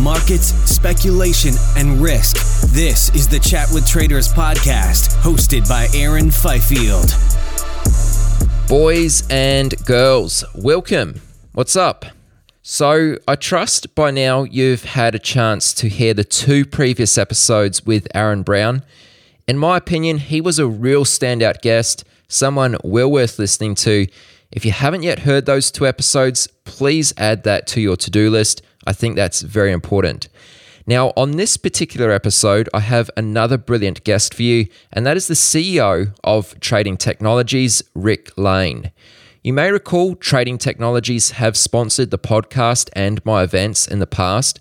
Markets, speculation, and risk. This is the Chat with Traders podcast, hosted by Aaron Fifield. Boys and girls, welcome. What's up? So, I trust by now you've had a chance to hear the two previous episodes with Aaron Brown. In my opinion, he was a real standout guest, someone well worth listening to. If you haven't yet heard those two episodes, please add that to your to do list. I think that's very important. Now, on this particular episode, I have another brilliant guest for you, and that is the CEO of Trading Technologies, Rick Lane. You may recall Trading Technologies have sponsored the podcast and my events in the past,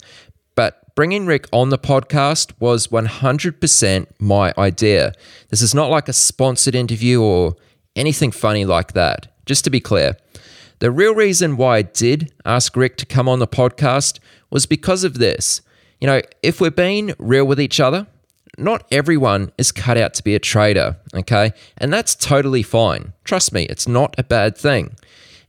but bringing Rick on the podcast was 100% my idea. This is not like a sponsored interview or anything funny like that. Just to be clear, the real reason why I did ask Rick to come on the podcast was because of this. You know, if we're being real with each other, not everyone is cut out to be a trader, okay? And that's totally fine. Trust me, it's not a bad thing.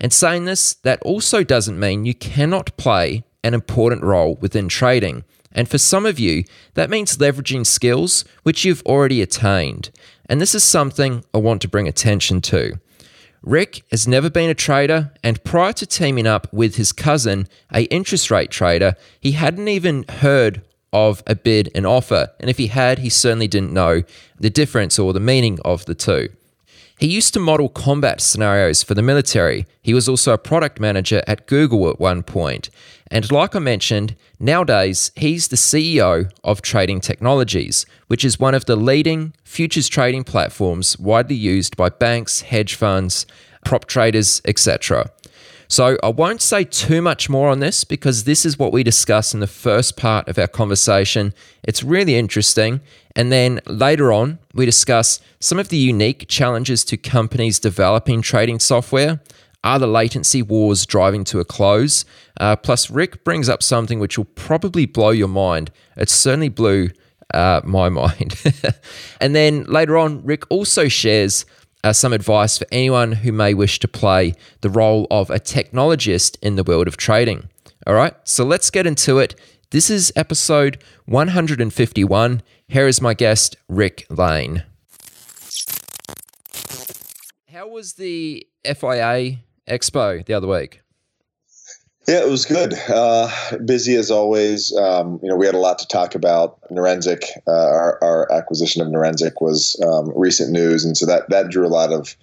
And saying this, that also doesn't mean you cannot play an important role within trading. And for some of you, that means leveraging skills which you've already attained. And this is something I want to bring attention to. Rick has never been a trader, and prior to teaming up with his cousin, a interest rate trader, he hadn't even heard of a bid and offer. And if he had, he certainly didn't know the difference or the meaning of the two. He used to model combat scenarios for the military. He was also a product manager at Google at one point. And like I mentioned, nowadays he's the CEO of Trading Technologies, which is one of the leading futures trading platforms widely used by banks, hedge funds, prop traders, etc. So I won't say too much more on this because this is what we discuss in the first part of our conversation. It's really interesting. And then later on, we discuss some of the unique challenges to companies developing trading software. Are the latency wars driving to a close? Uh, plus, Rick brings up something which will probably blow your mind. It certainly blew uh, my mind. and then later on, Rick also shares uh, some advice for anyone who may wish to play the role of a technologist in the world of trading. All right, so let's get into it. This is episode 151. Here is my guest, Rick Lane. How was the FIA Expo the other week? Yeah, it was good. Uh, busy as always. Um, you know, we had a lot to talk about. Neurensic, uh, our, our, acquisition of Neurensic was um, recent news, and so that that drew a lot of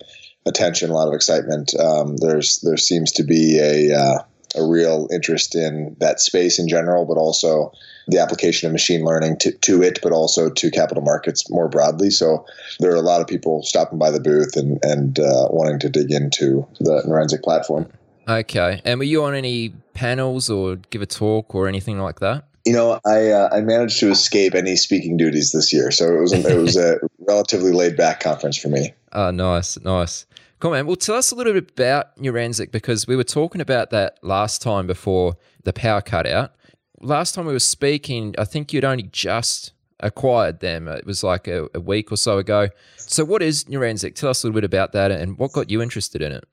attention, a lot of excitement. Um, there's there seems to be a uh, a real interest in that space in general, but also the application of machine learning to, to it, but also to capital markets more broadly. So there are a lot of people stopping by the booth and and uh, wanting to dig into the Neurensic platform. Okay. And were you on any panels or give a talk or anything like that? You know, I uh, I managed to escape any speaking duties this year, so it was it was a relatively laid back conference for me. Oh, nice, nice. Cool, man. Well, tell us a little bit about Neurensic because we were talking about that last time before the power cut out. Last time we were speaking, I think you'd only just acquired them. It was like a, a week or so ago. So, what is Neurensic? Tell us a little bit about that and what got you interested in it.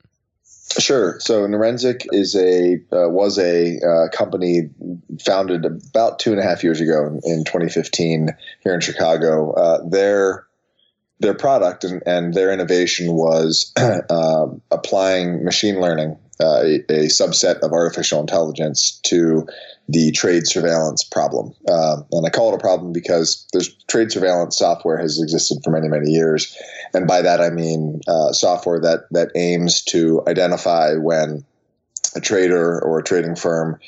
Sure. So Neurensic is a uh, was a uh, company founded about two and a half years ago in, in 2015 here in Chicago. Uh, their their product and, and their innovation was uh, applying machine learning, uh, a, a, subset of artificial intelligence, to the trade surveillance problem. Uh, and I call it a problem because there's trade surveillance software has existed for many, many years. And by that, I mean uh, software that, that aims to identify when a trader or a trading firm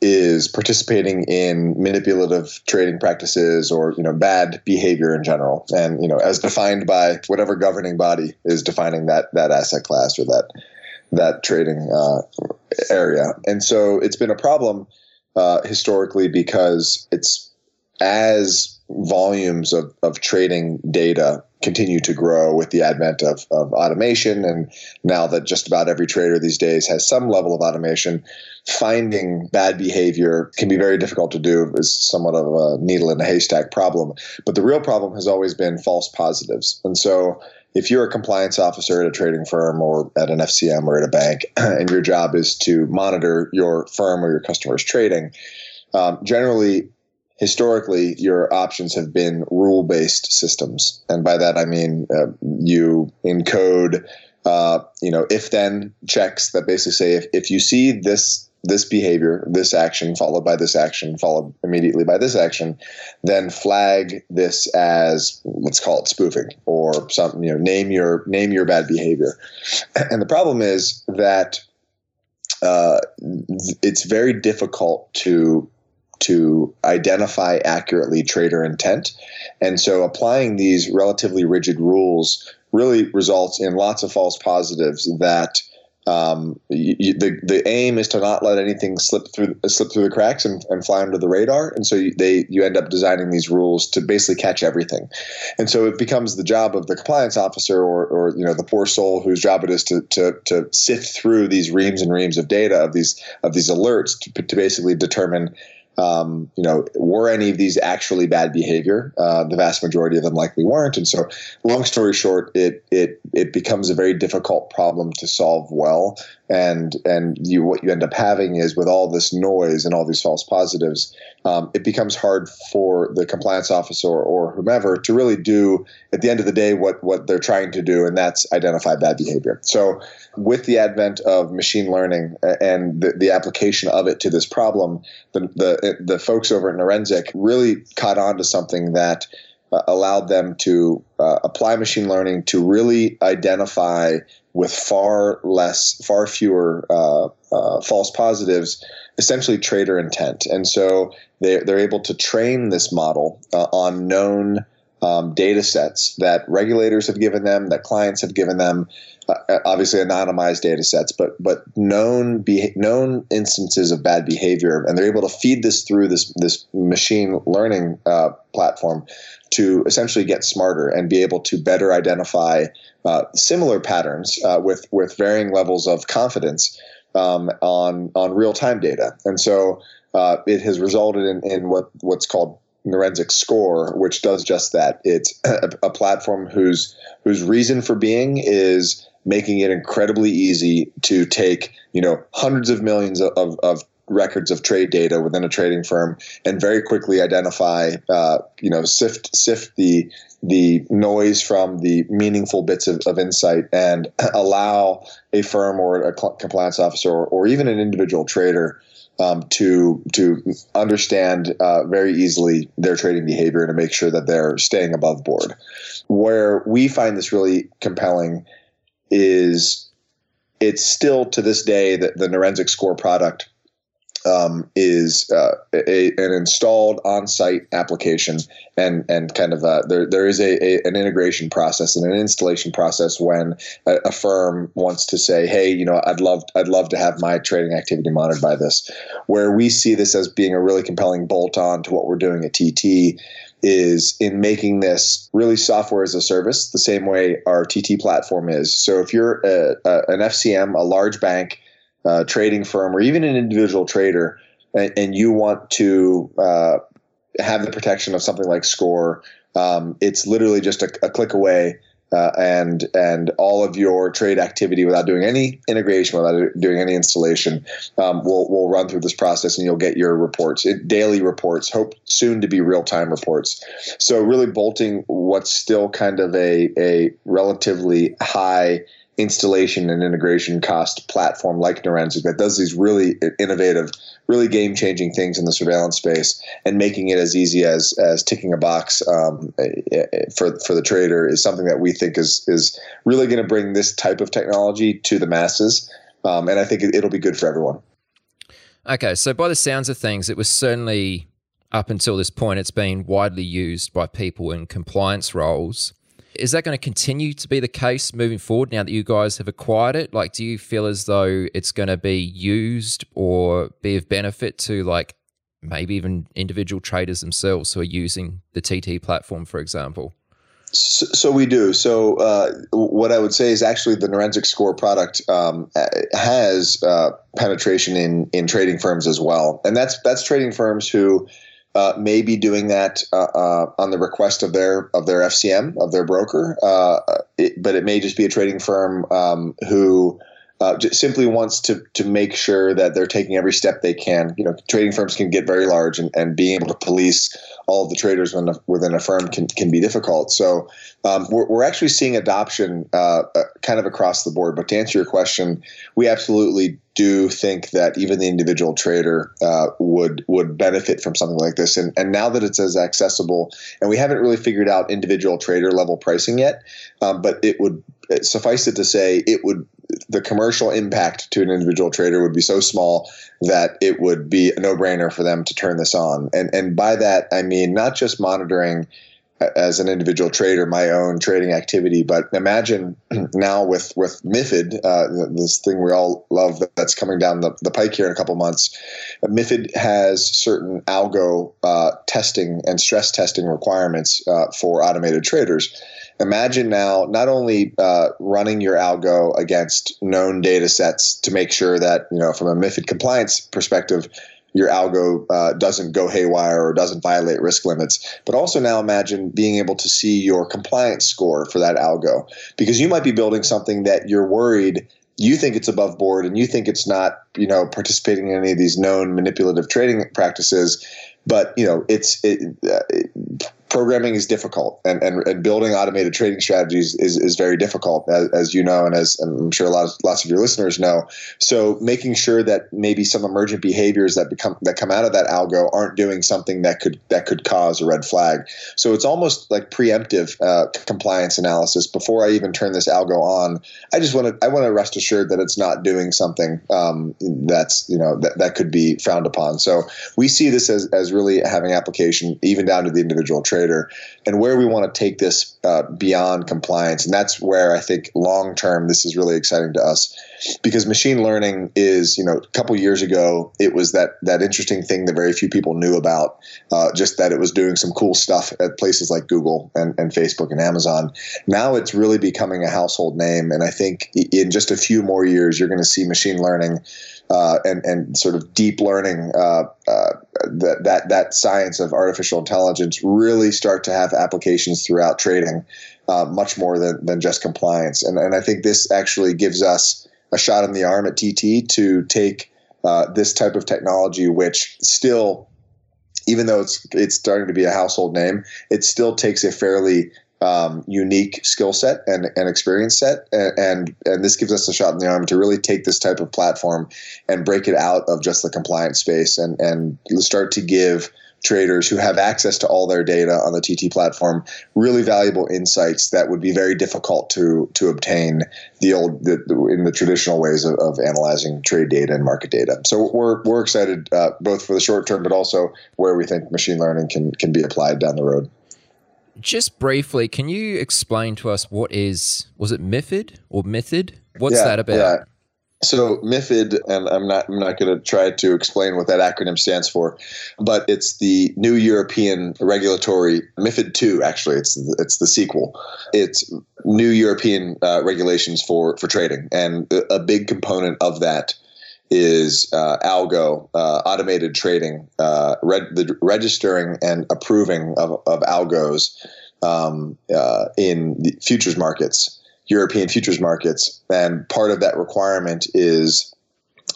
is participating in manipulative trading practices or you know bad behavior in general and you know as defined by whatever governing body is defining that that asset class or that that trading uh, area and so it's been a problem uh, historically because it's as volumes of, of trading data continue to grow with the advent of, of automation. And now that just about every trader these days has some level of automation, finding bad behavior can be very difficult to do. Is somewhat of a needle in a haystack problem. But the real problem has always been false positives. And so if you're a compliance officer at a trading firm or at an FCM or at a bank, and your job is to monitor your firm or your customers' trading, um, generally historically your options have been rule based systems and by that i mean uh, you encode uh, you know if then checks that basically say if, if you see this this behavior this action followed by this action followed immediately by this action then flag this as let's call it spoofing or something you know name your name your bad behavior and the problem is that uh, it's very difficult to to identify accurately trader intent. And so applying these relatively rigid rules really results in lots of false positives that um, you, the the aim is to not let anything slip through slip through the cracks and, and fly under the radar, and so you, they you end up designing these rules to basically catch everything, and so it becomes the job of the compliance officer or, or you know the poor soul whose job it is to, to to sift through these reams and reams of data of these of these alerts to, to basically determine um, you know, were any of these actually bad behavior? Uh, the vast majority of them likely weren't. And so, long story short, it it it becomes a very difficult problem to solve well. And and you what you end up having is with all this noise and all these false positives, um, it becomes hard for the compliance officer or, whomever to really do at the end of the day what what they're trying to do, and that's identify bad behavior. So with the advent of machine learning and the, the application of it to this problem, the, the, the folks over at Neurensic really caught on to something that uh, allowed them to uh, apply machine learning to really identify with far less, far fewer uh, uh false positives, essentially trader intent. And so they're, they're able to train this model uh, on known um, data sets that regulators have given them, that clients have given them, obviously anonymized data sets, but but known be, known instances of bad behavior, and they're able to feed this through this this machine learning uh, platform to essentially get smarter and be able to better identify uh, similar patterns uh, with with varying levels of confidence um, on on real time data, and so uh, it has resulted in, in what what's called Neurensic Score, which does just that. It's a platform whose whose reason for being is making it incredibly easy to take you know hundreds of millions of, of records of trade data within a trading firm and very quickly identify uh, you know sift sift the the noise from the meaningful bits of, of insight and allow a firm or a compliance officer or, or even an individual trader um, to to understand uh, very easily their trading behavior and to make sure that they're staying above board. Where we find this really compelling is it's still to this day that the Neurensic Score product um, is uh, a, an installed on-site application, and and kind of a, there there is a, a, an integration process and an installation process when a, a, firm wants to say, hey, you know, I'd love I'd love to have my trading activity monitored by this. Where we see this as being a really compelling bolt-on to what we're doing at TT is in making this really software as a service, the same way our TT platform is. So if you're a, an FCM, a large bank, uh, trading firm, or even an individual trader, and, and you want to uh, have the protection of something like Score. Um, it's literally just a, a click away uh, and and all of your trade activity without doing any integration, without doing any installation, um, will will run through this process, and you'll get your reports, it, daily reports, hope soon to be real time reports. So really bolting what's still kind of a a relatively high installation and integration cost platform like Neurensic that does these really innovative, really game changing things in the surveillance space, and making it as easy as as ticking a box um, for for the trader is something that we think is is really going to bring this type of technology to the masses, um, and I think it'll be good for everyone. Okay, so by the sounds of things, it was certainly up until this point, it's been widely used by people in compliance roles. Is that going to continue to be the case moving forward now that you guys have acquired it? Like, do you feel as though it's going to be used or be of benefit to like maybe even individual traders themselves who are using the TT platform, for example? So, so we do. So uh, what I would say is actually the Neurensic Score product um, has uh, penetration in in trading firms as well, and that's that's trading firms who uh, may be doing that uh, uh, on the request of their of their FCM of their broker, uh, it, but it may just be a trading firm um, who uh, simply wants to to make sure that they're taking every step they can. You know, trading firms can get very large, and, and being able to police all the traders within a, within a firm can, can be difficult. So um, we're, we're actually seeing adoption uh, uh, kind of across the board. But to answer your question, we absolutely do think that even the individual trader uh, would would benefit from something like this. And, and now that it's as accessible, and we haven't really figured out individual trader level pricing yet, um, but it would suffice it to say it would the commercial impact to an individual trader would be so small that it would be a no brainer for them to turn this on. And and by that I mean not just monitoring as an individual trader my own trading activity. But imagine now with with MIFID, uh, this thing we all love that's coming down the, the pike here in a couple months. MIFID has certain algo uh, testing and stress testing requirements uh, for automated traders. Imagine now not only uh, running your algo against known data sets to make sure that you know from a MIFID compliance perspective your algo uh, doesn't go haywire or doesn't violate risk limits. But also now imagine being able to see your compliance score for that algo because you might be building something that you're worried you think it's above board and you think it's not, you know, participating in any of these known manipulative trading practices. But you know, it's it, uh, it, programming is difficult and, and, and building automated trading strategies is, is very difficult as, as you know and as and I'm sure a lot of lots of your listeners know. So making sure that maybe some emergent behaviors that become that come out of that algo aren't doing something that could that could cause a red flag. So it's almost like preemptive uh, compliance analysis. Before I even turn this algo on I just want to I want to rest assured that it's not doing something um, that's you know that, that could be frowned upon. So we see this as, as really having application even down to the individual trade and where we want to take this uh, beyond compliance. And that's where I think long term this is really exciting to us because machine learning is, you know, a couple years ago it was that that interesting thing that very few people knew about, uh, just that it was doing some cool stuff at places like Google and, and Facebook and Amazon. Now it's really becoming a household name, and I think in just a few more years you're going to see machine learning uh, and and sort of deep learning uh, uh, that that that science of artificial intelligence really start to have applications throughout trading, uh, much more than than just compliance. And and I think this actually gives us a shot in the arm at TT to take uh, this type of technology, which still even though it's it's starting to be a household name, it still takes a fairly um, unique skill set and, and experience set, and, and, this gives us a shot in the arm to really take this type of platform and break it out of just the compliance space and and start to give traders who have access to all their data on the TT platform really valuable insights that would be very difficult to to obtain the old the, in the traditional ways of, of, analyzing trade data and market data. So we're we're excited uh, both for the short term, but also where we think machine learning can can be applied down the road. Just briefly, can you explain to us what is was it MIFID or MIFID? What's yeah, that about? Yeah. So MIFID, and I'm not I'm not going to try to explain what that acronym stands for, but it's the new European regulatory MIFID two. Actually, it's it's the sequel. It's new European uh, regulations for for trading, and a big component of that is uh, algo uh, automated trading, uh, the registering and approving of, of algos um, uh, in futures markets, European futures markets, and part of that requirement is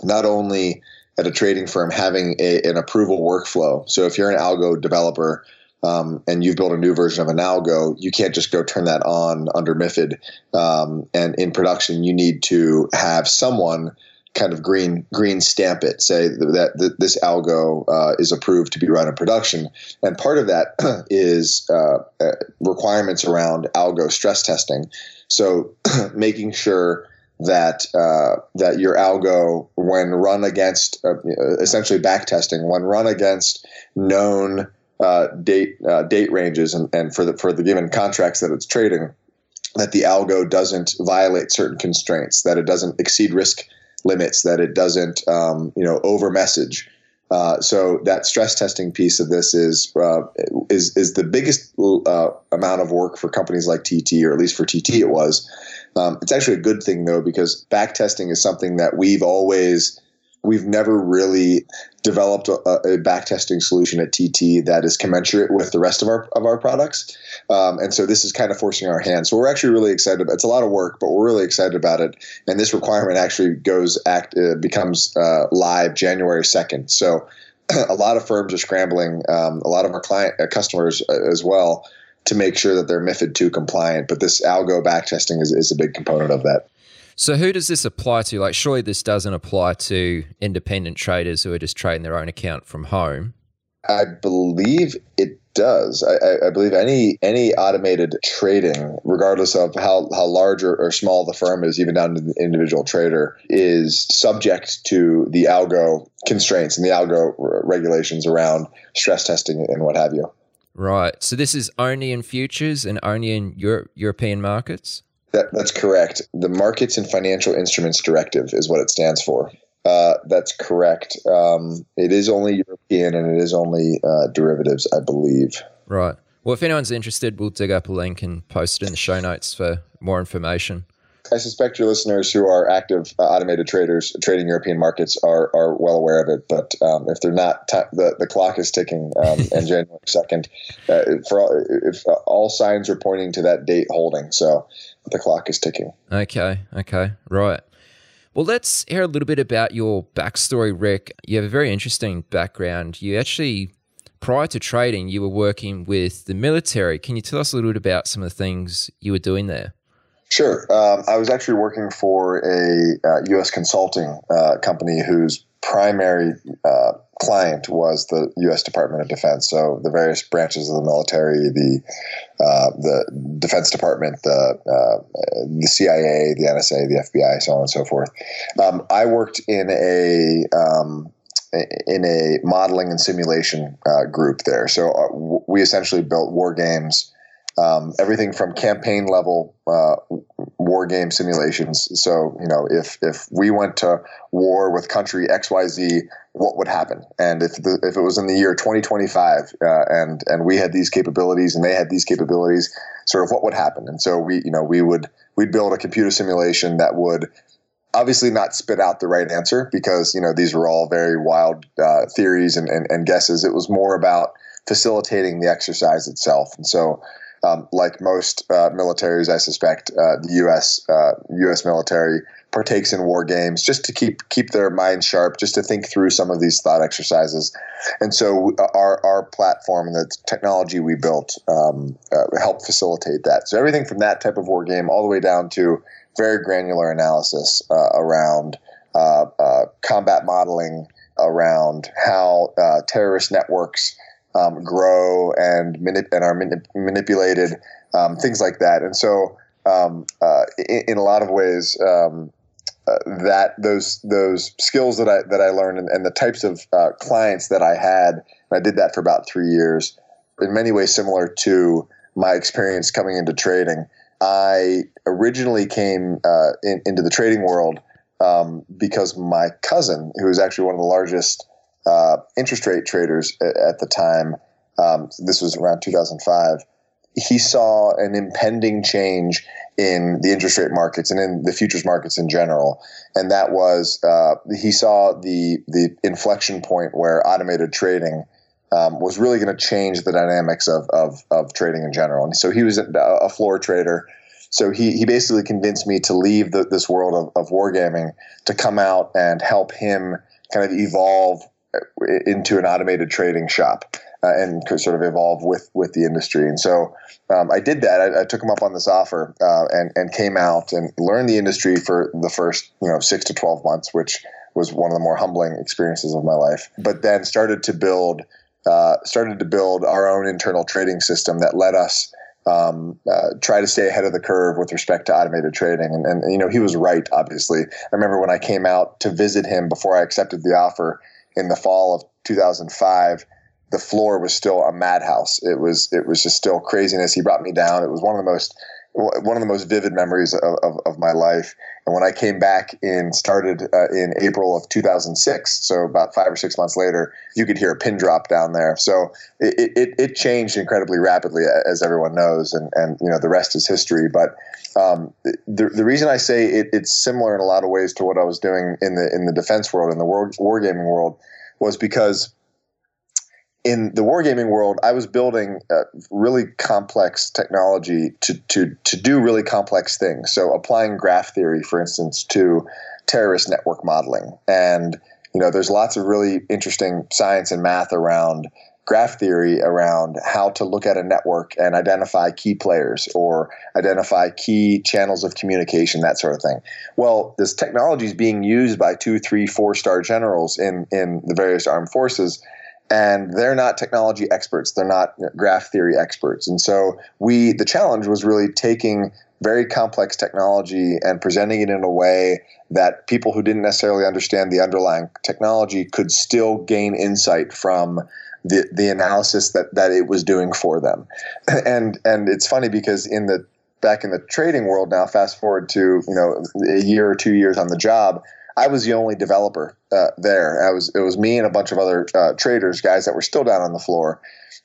not only at a trading firm having a, an approval workflow. So if you're an algo developer um, and you've built a new version of an algo, you can't just go turn that on under MIFID. Um, and in production, you need to have someone kind of green green stamp it, say that, that this algo uh, is approved to be run in production. And part of that is uh, uh, requirements around algo stress testing. So making sure that uh, that your algo, when run against uh, essentially back testing, when run against known uh, date date ranges and, and for the for the given contracts that it's trading, that the algo doesn't violate certain constraints, that it doesn't exceed risk limits, that it doesn't um, you know over message. Uh, so that stress testing piece of this is uh, is is the biggest uh, amount of work for companies like TT, or at least for TT it was. Um, it's actually a good thing though because back testing is something that we've always we've never really developed a, a backtesting solution at TT that is commensurate with the rest of our of our products. Um, and so this is kind of forcing our hand. So we're actually really excited. About, it's a lot of work, but we're really excited about it. And this requirement actually goes act uh, becomes uh, live January second. So a lot of firms are scrambling. Um, a lot of our client uh, customers uh, as well to make sure that they're MIFID two compliant. But this algo backtesting is, is a big component of that. So, who does this apply to? Like, surely this doesn't apply to independent traders who are just trading their own account from home. I believe it does. I, I, believe any any automated trading, regardless of how, how large or, or, small the firm is, even down to the individual trader, is subject to the algo constraints and the algo regulations around stress testing and what have you. Right. So this is only in futures and only in Euro- European markets. That, that's correct. The Markets and Financial Instruments Directive is what it stands for. Uh, that's correct. Um, it is only European and it is only uh, derivatives, I believe. Right. Well, if anyone's interested, we'll dig up a link and post it in the show notes for more information. I suspect your listeners who are active uh, automated traders trading European markets are, are well aware of it. But um, if they're not, t- the, the clock is ticking um, and January 2nd, uh, for all, if uh, all signs are pointing to that date holding. So the clock is ticking. Okay. Okay. Right. Well, let's hear a little bit about your backstory, Rick. You have a very interesting background. You actually, prior to trading, you were working with the military. Can you tell us a little bit about some of the things you were doing there? Sure. Um, I was actually working for a uh, U.S. consulting uh, company whose primary uh, client was the U.S. Department of Defense. So the various branches of the military, the uh, the Defense Department, the uh, the CIA, the NSA, the FBI, so on and so forth. Um, I worked in a um, in a modeling and simulation uh, group there. So we essentially built war games um, everything from campaign level uh, war game simulations. So you know, if if we went to war with country X Y Z, what would happen? And if the, if it was in the year 2025, uh, and and we had these capabilities and they had these capabilities, sort of what would happen? And so we you know we would we'd build a computer simulation that would obviously not spit out the right answer because you know these were all very wild uh, theories and, and, and guesses. It was more about facilitating the exercise itself, and so um, like most uh, militaries, I suspect uh, the U.S. Uh, U.S. military partakes in war games just to keep keep their minds sharp, just to think through some of these thought exercises. And so uh, our our platform and the technology we built um, uh, helped facilitate that. So everything from that type of war game all the way down to very granular analysis uh, around combat modeling, around how terrorist networks um, grow and manip- and are manip- manipulated, um, things like that. And so, um, uh, in, in, a lot of ways, um, uh, that those those skills that I that I learned and, and the types of uh, clients that I had, I did that for about three years. In many ways, similar to my experience coming into trading. I originally came uh, in, into the trading world um, because my cousin, who is actually one of the largest uh, interest rate traders at, the time. Um, this was around 2005. he saw an impending change in the interest rate markets and in the futures markets in general. And that was uh, he saw the the inflection point where automated trading um, was really going to change the dynamics of, of, of trading in general. And so he was a floor trader. So he, he basically convinced me to leave the, this world of, of wargaming to come out and help him kind of evolve into an automated trading shop uh, and sort of evolve with with the industry. And so um, I did that. I, I, took him up on this offer uh, and and came out and learned the industry for the first you know six to twelve months, which was one of the more humbling experiences of my life. But then started to build uh, started to build our own internal trading system that let us. Um, uh, try to stay ahead of the curve with respect to automated trading. And, and, you know, he was right, obviously. I remember when I came out to visit him before I accepted the offer in the fall of 2005, the floor was still a madhouse. It was it was just still craziness. He brought me down. It was one of the most one of the most vivid memories of, of, of my life. And when I came back and started uh, in April of 2006, so about five or six months later, you could hear a pin drop down there. So it, it, it changed incredibly rapidly, as everyone knows, and, and you know the rest is history. But um, the, the reason I say it, it's similar in a lot of ways to what I was doing in the in the defense world, in the war, wargaming world, was because in the wargaming world, I was building really complex technology to, to, to do really complex things. So applying graph theory, for instance, to terrorist network modeling. And, you know, there's lots of really interesting science and math around graph theory around how to look at a network and identify key players or identify key channels of communication, that sort of thing. Well, this technology is being used by two, three, four star generals in, in the various armed forces and they're not technology experts. They're not graph theory experts. And so we the challenge was really taking very complex technology and presenting it in a way that people who didn't necessarily understand the underlying technology could still gain insight from the, the analysis that, that it was doing for them. And and it's funny because in the back in the trading world now fast forward to you know a year or two years on the job I was the only developer uh, there. I was it was me and a bunch of other uh, traders, guys that were still down on the floor,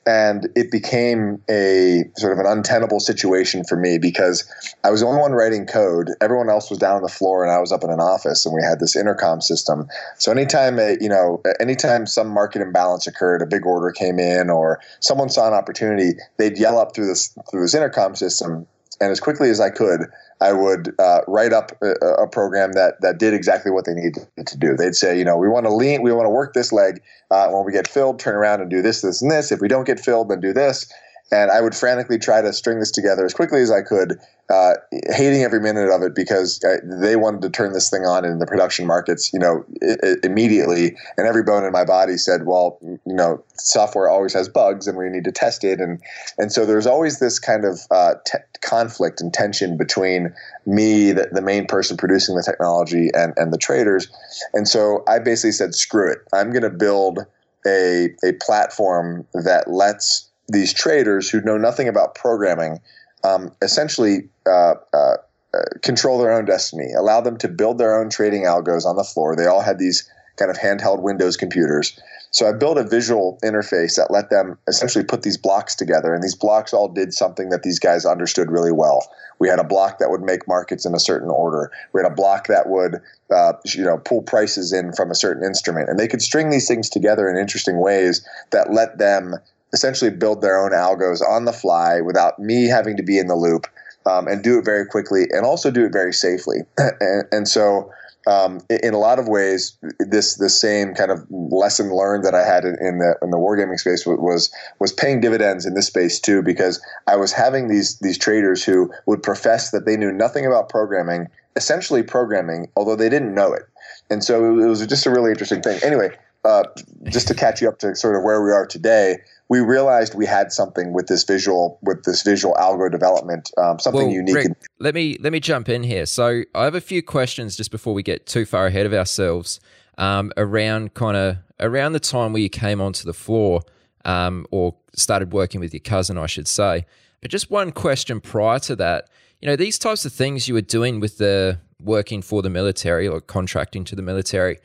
and it became a sort of an untenable situation for me because I was the only one writing code. Everyone else was down on the floor, and I was up in an office, and we had this intercom system. So anytime a, you know, anytime some market imbalance occurred, a big order came in, or someone saw an opportunity, they'd yell up through this through this intercom system, and as quickly as I could I would uh, write up a, a, program that that did exactly what they needed to do. They'd say, you know, we want to lean, we want to work this leg. Uh, when we get filled, turn around and do this, this, and this. If we don't get filled, then do this. And I would frantically try to string this together as quickly as I could, uh, hating every minute of it because uh, they wanted to turn this thing on in the production markets, you know, I- I immediately. And every bone in my body said, well, you know, software always has bugs and we need to test it. And, and so there's always this kind of uh, te- conflict and tension between me, the, the main person producing the technology, and, and the traders. And so I basically said, screw it. I'm going to build a, a platform that lets these traders who know nothing about programming um, essentially uh, uh, uh, control their own destiny, allow them to build their own trading algos on the floor. They all had these kind of handheld Windows computers. So I built a visual interface that let them essentially put these blocks together, and these blocks all did something that these guys understood really well. We had a block that would make markets in a certain order. We had a block that would, uh, you know, pull prices in from a certain instrument, and they could string these things together in interesting ways that let them essentially build their own algos on the fly without me having to be in the loop um, and do it very quickly and also do it very safely. and, and, so, um, in a lot of ways, this the same kind of lesson learned that I had in, the in the wargaming space was was paying dividends in this space too, because I was having these these traders who would profess that they knew nothing about programming, essentially programming, although they didn't know it. And so it was just a really interesting thing. Anyway, uh, just to catch you up to sort of where we are today, we realized we had something with this visual with this visual algo development, um, something well, unique. Rick, let me let me jump in here. So I have a few questions just before we get too far ahead of ourselves um, around kind of around the time where you came onto the floor um, or started working with your cousin, I should say. But just one question prior to that, you know, these types of things you were doing with the working for the military or contracting to the military.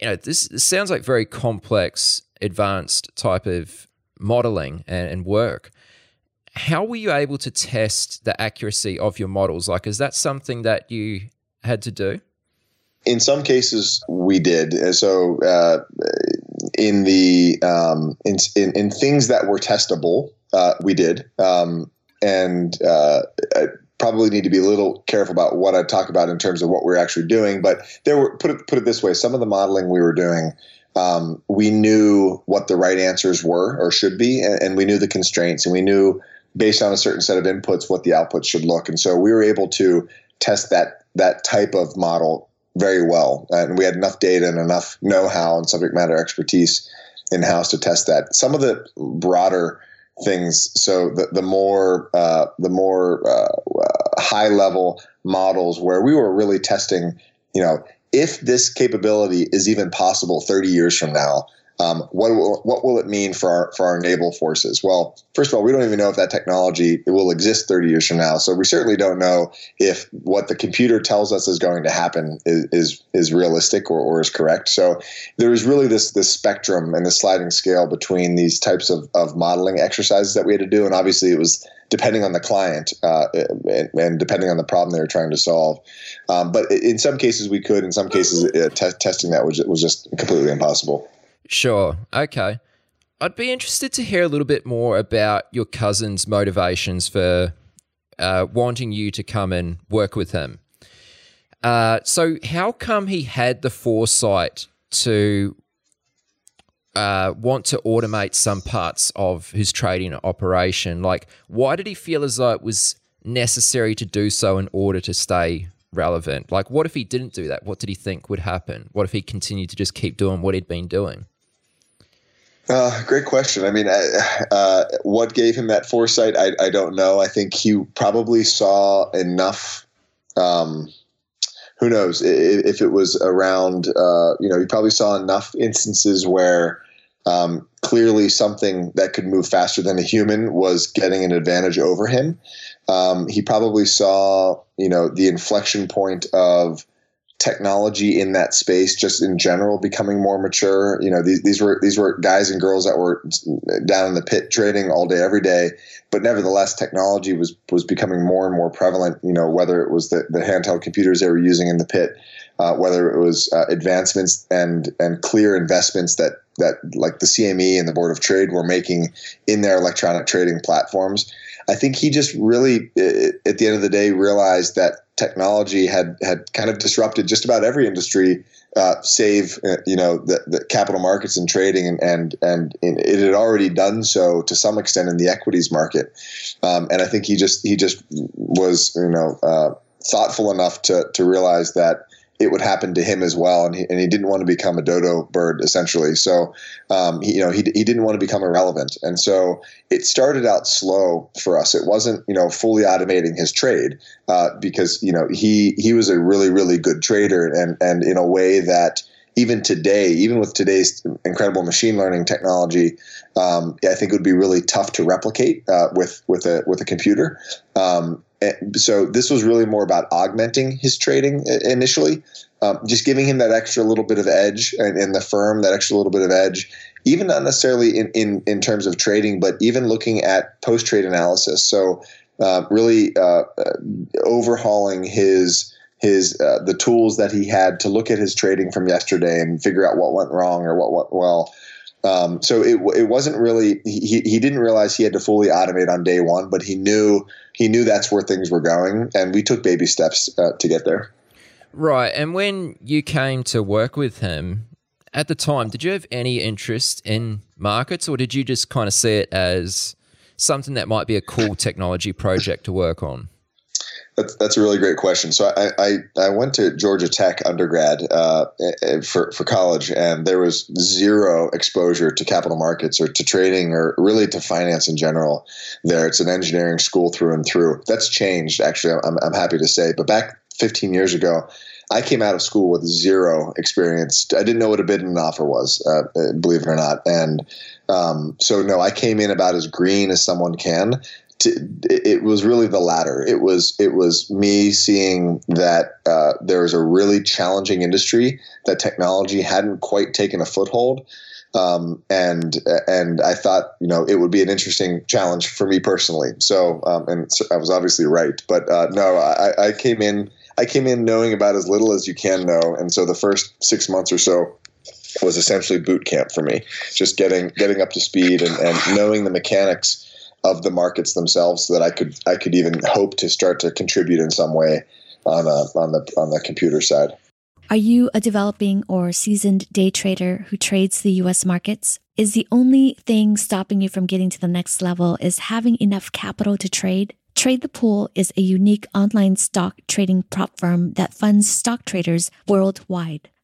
You know, this, this sounds like very complex, advanced type of modeling and, and work. how were you able to test the accuracy of your models? Like, is that something that you had to do? In some cases, we did. So, uh, in the um, in, in, in things that were testable, uh, we did, um, and uh, I probably need to be a little careful about what I talk about in terms of what we're actually doing. But there were put it put it this way: some of the modeling we were doing. Um, we knew what the right answers were or should be, and, and we knew the constraints, and we knew based on a certain set of inputs what the output should look. And so we were able to test that that type of model very well. And we had enough data and enough know how and subject matter expertise in house to test that. Some of the broader things, so the, the more, uh, the more uh, uh, high level models where we were really testing, you know, if this capability is even possible 30 years from now, um, what will, what will it mean for our for our naval forces? Well, first of all, we don't even know if that technology will exist 30 years from now. So we certainly don't know if what the computer tells us is going to happen is is, is realistic or, or is correct. So there is really this this spectrum and the sliding scale between these types of, of modeling exercises that we had to do, and obviously it was depending on the client uh, and, and, depending on the problem they were trying to solve. Um, but in some cases we could, in some cases uh, t- testing that was was just completely impossible. Sure. Okay. I'd be interested to hear a little bit more about your cousin's motivations for uh, wanting you to come and work with him. Uh, so, how come he had the foresight to uh, want to automate some parts of his trading operation? Like, why did he feel as though it was necessary to do so in order to stay relevant? Like, what if he didn't do that? What did he think would happen? What if he continued to just keep doing what he'd been doing? Uh, great question. I mean, uh, what gave him that foresight? I, I, don't know. I think he probably saw enough. Um, who knows if, it was around? Uh, you know, he probably saw enough instances where um, clearly something that could move faster than a human was getting an advantage over him. Um, he probably saw, you know, the inflection point of technology in that space just in general becoming more mature. You know these, these were these were guys and girls that were down in the pit trading all day every day. But nevertheless technology was was becoming more and more prevalent you know whether it was the, the handheld computers they were using in the pit uh, whether it was uh, advancements and and clear investments that that like the CME and the Board of Trade were making in their electronic trading platforms I think he just really, at the end of the day, realized that technology had had kind of disrupted just about every industry, uh, save uh, you know the, the, capital markets and trading, and and and it had already done so to some extent in the equities market. Um, and I think he just he just was you know uh, thoughtful enough to to realize that it would happen to him as well, and he, and he didn't want to become a dodo bird essentially. So, um, he, you know, he, he didn't want to become irrelevant, and so it started out slow for us. It wasn't you know fully automating his trade uh, because you know he he was a really really good trader, and and in a way that even today, even with today's incredible machine learning technology, um, I think it would be really tough to replicate uh, with with a with a computer. Um, so this was really more about augmenting his trading initially, um, just giving him that extra little bit of edge and in the firm that extra little bit of edge, even not necessarily in, in, in terms of trading, but even looking at post trade analysis. So uh, really uh, uh, overhauling his his uh, the tools that he had to look at his trading from yesterday and figure out what went wrong or what went well. Um, so it, it wasn't really he, he didn't realize he had to fully automate on day one, but he knew he knew that's where things were going, and we took baby steps uh, to get there. Right, and when you came to work with him at the time, did you have any interest in markets, or did you just kind of see it as something that might be a cool technology project to work on? That's, that's a really great question. So I, I, I went to Georgia Tech undergrad uh, for, for college, and there was zero exposure to capital markets or to trading or really to finance in general. There, it's an engineering school through and through. That's changed, actually. I'm, I'm happy to say. But back 15 years ago, I came out of school with zero experience. I didn't know what a bid and an offer was, uh, believe it or not. And um, so, no, I came in about as green as someone can to, it was really the latter. It was it was me seeing that uh, there was a really challenging industry that technology hadn't quite taken a foothold. Um, and and I thought you know it would be an interesting challenge for me personally. So um, and I was obviously right, but uh, no, I, I came in I came in knowing about as little as you can know, and so the first six months or so was essentially boot camp for me, just getting getting up to speed and, and knowing the mechanics of the markets themselves, so that I could I could even hope to start to contribute in some way on a, on the on the computer side. Are you a developing or seasoned day trader who trades the US markets? Is the only thing stopping you from getting to the next level is having enough capital to trade? Trade the Pool is a unique online stock trading prop firm that funds stock traders worldwide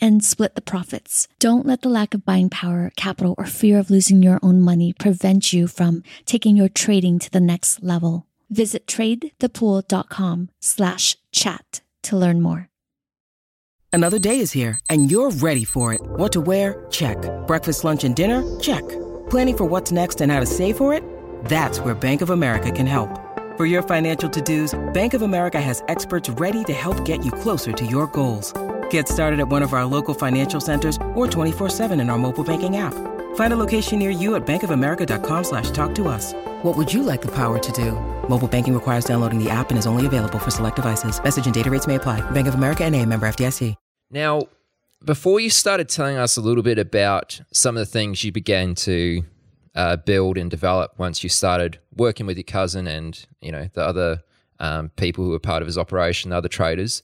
and split the profits. Don't let the lack of buying power, capital, or fear of losing your own money prevent you from taking your trading to the next level. Visit tradethepool.com slash chat to learn more. Another day is here and you're ready for it. What to wear? Check. Breakfast, lunch, and dinner? Check. Planning for what's next and how to save for it? That's where Bank of America can help. For your financial to-dos, Bank of America has experts ready to help get you closer to your goals. Get started at one of our local financial centers or 24-7 in our mobile banking app. Find a location near you at bankofamerica.com slash talk to us. What would you like the power to do? Mobile banking requires downloading the app and is only available for select devices. Message and data rates may apply. Bank of America and a member FDIC. Now, before you started telling us a little bit about some of the things you began to uh, build and develop once you started working with your cousin and, you know, the other um, people who were part of his operation, the other traders,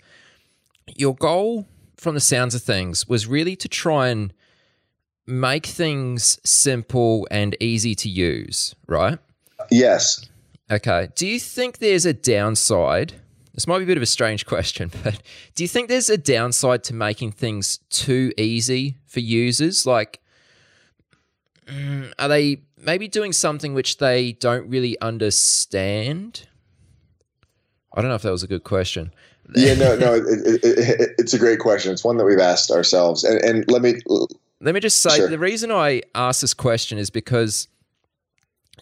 your goal from the sounds of things, was really to try and make things simple and easy to use, right? Yes. Okay. Do you think there's a downside? This might be a bit of a strange question, but do you think there's a downside to making things too easy for users? Like, mm, are they maybe doing something which they don't really understand? I don't know if that was a good question yeah, no, no, it, it, it, it's a great question. It's one that we've asked ourselves, and, and let me let me just say sure. the reason I ask this question is because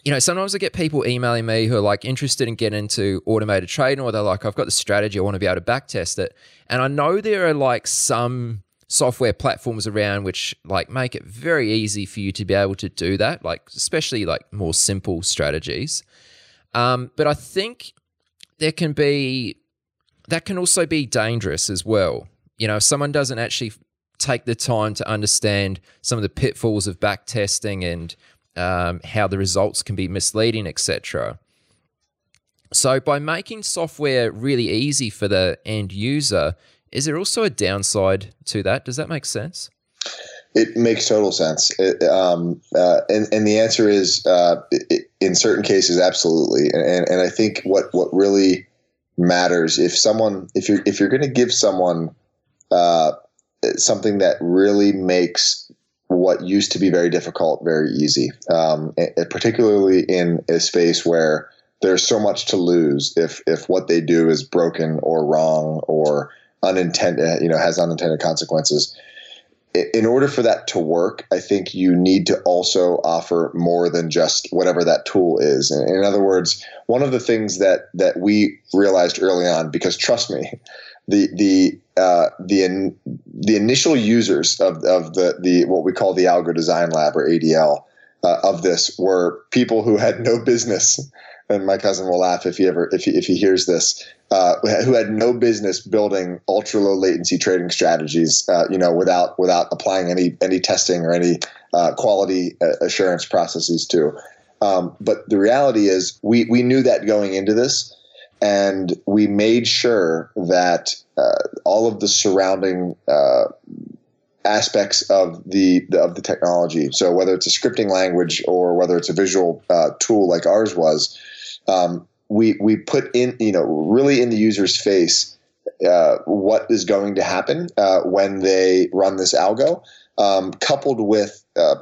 you know sometimes I get people emailing me who are like interested in getting into automated trading, or they're like, I've got the strategy, I want to be able to backtest it, and I know there are like some software platforms around which like make it very easy for you to be able to do that, like especially like more simple strategies. Um, but I think there can be that can also be dangerous as well. You know, if someone doesn't actually take the time to understand some of the pitfalls of back testing and um, how the results can be misleading, etc. So, by making software really easy for the end user, is there also a downside to that? Does that make sense? It makes total sense. It, um, uh, and, and the answer is uh, it, in certain cases, absolutely. And, and I think what, what really matters. If someone, if you're if you're going to give someone uh, something that really makes what used to be very difficult very easy, um, particularly in a space where there's so much to lose if if what they do is broken or wrong or unintended, you know, has unintended consequences in order for that to work, I think you need to also offer more than just whatever that tool is. In other words, one of the things that that we realized early on, because trust me, the the uh, the in, the initial users of, of the the what we call the Algo Design Lab or ADL uh, of this were people who had no business and my cousin will laugh if he ever if he, if he hears this, uh, who had no business building ultra low latency trading strategies, uh, you know, without without applying any any testing or any uh, quality uh, assurance processes to. Um, but the reality is, we we knew that going into this, and we made sure that uh, all of the surrounding uh, aspects of the, the, of the technology. So whether it's a scripting language or whether it's a visual uh, tool like ours was, um, we we put in you know really in the user's face uh, what is going to happen uh, when they run this algo, um, coupled with uh,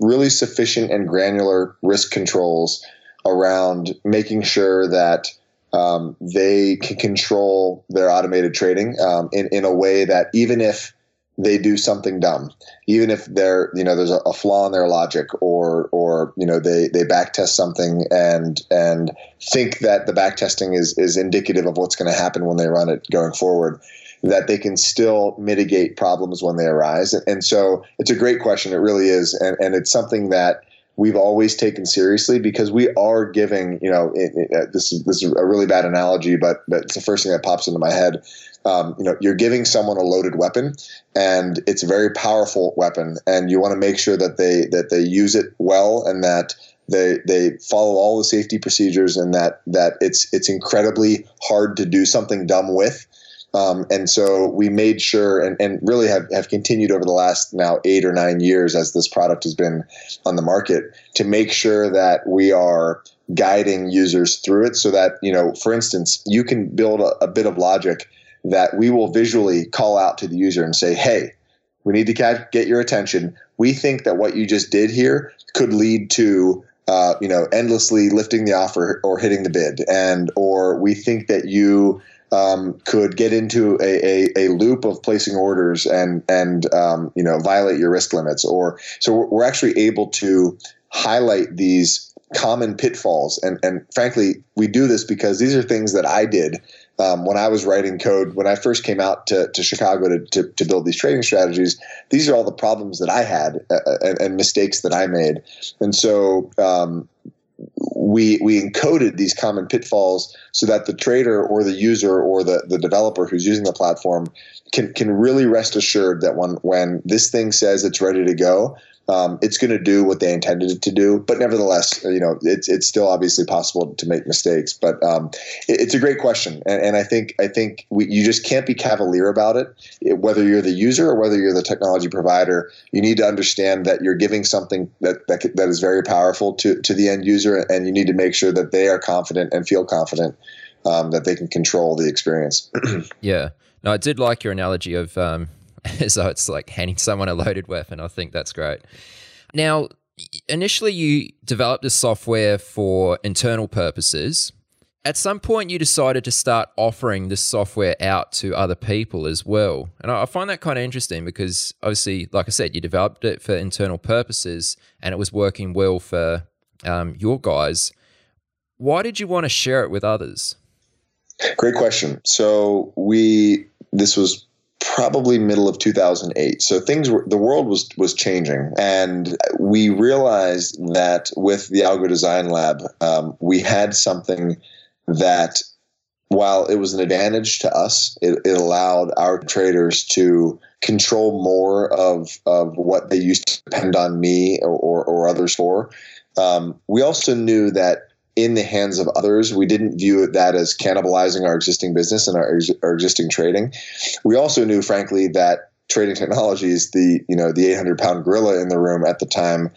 really sufficient and granular risk controls around making sure that um, they can control their automated trading um, in, in a way that even if they do something dumb, even if there you know there's a, a, flaw in their logic or or you know they they backtest something and and think that the backtesting is is indicative of what's going to happen when they run it going forward that they can still mitigate problems when they arise. And so it's a great question. It really is. And and it's something that we've always taken seriously because we are giving, you know, it, it, uh, this is this is a really bad analogy, but but it's the first thing that pops into my head. Um, you know, you're giving someone a loaded weapon, and it's a very powerful weapon, and you want to make sure that they that they use it well and that they they follow all the safety procedures and that that it's it's incredibly hard to do something dumb with um, and so we made sure and, and really have, have continued over the last now eight or nine years as this product has been on the market to make sure that we are guiding users through it so that, you know, for instance, you can build a, a bit of logic that we will visually call out to the user and say, hey, we need to get your attention. We think that what you just did here could lead to uh, you know endlessly lifting the offer or hitting the bid and or we think that you um, could get into a, a, a, loop of placing orders and and um, you know violate your risk limits. Or so we're, actually able to highlight these common pitfalls. And and frankly we do this because these are things that I did um, when I was writing code when I first came out to, to Chicago to, to, to, build these trading strategies these are all the problems that I had uh, uh and, and, mistakes that I made. And so um, we we encoded these common pitfalls so that the trader or the user or the, the developer who's using the platform can can really rest assured that when when this thing says it's ready to go um, it's going to do what they intended it to do. But nevertheless, you know, it's it's still obviously possible to make mistakes. But um, it, it's a great question, and, and I think I think we, you just can't be cavalier about it. it. Whether you're the user or whether you're the technology provider, you need to understand that you're giving something that that, that is very powerful to to the end user, and you need to make sure that they are confident and feel confident um, that they can control the experience. yeah. No, I did like your analogy of um, so it's like handing someone a loaded weapon. I think that's great. Now, initially, you developed this software for internal purposes. At some point, you decided to start offering this software out to other people as well. And I find that kind of interesting because, obviously, like I said, you developed it for internal purposes and it was working well for um, your guys. Why did you want to share it with others? Great question. So, we, this was probably middle of 2008 so things were the world was was changing. And we realized that with the algo design lab um, we had something that while it was an advantage to us it, it allowed our traders to control more of of what they used to depend on me or, or, or others for. Um, we also knew that in the hands of others. We didn't view that as cannibalizing our existing business and our, our existing trading. We also knew, frankly, that trading technologies, the you know the 800 pound gorilla in the room at the time,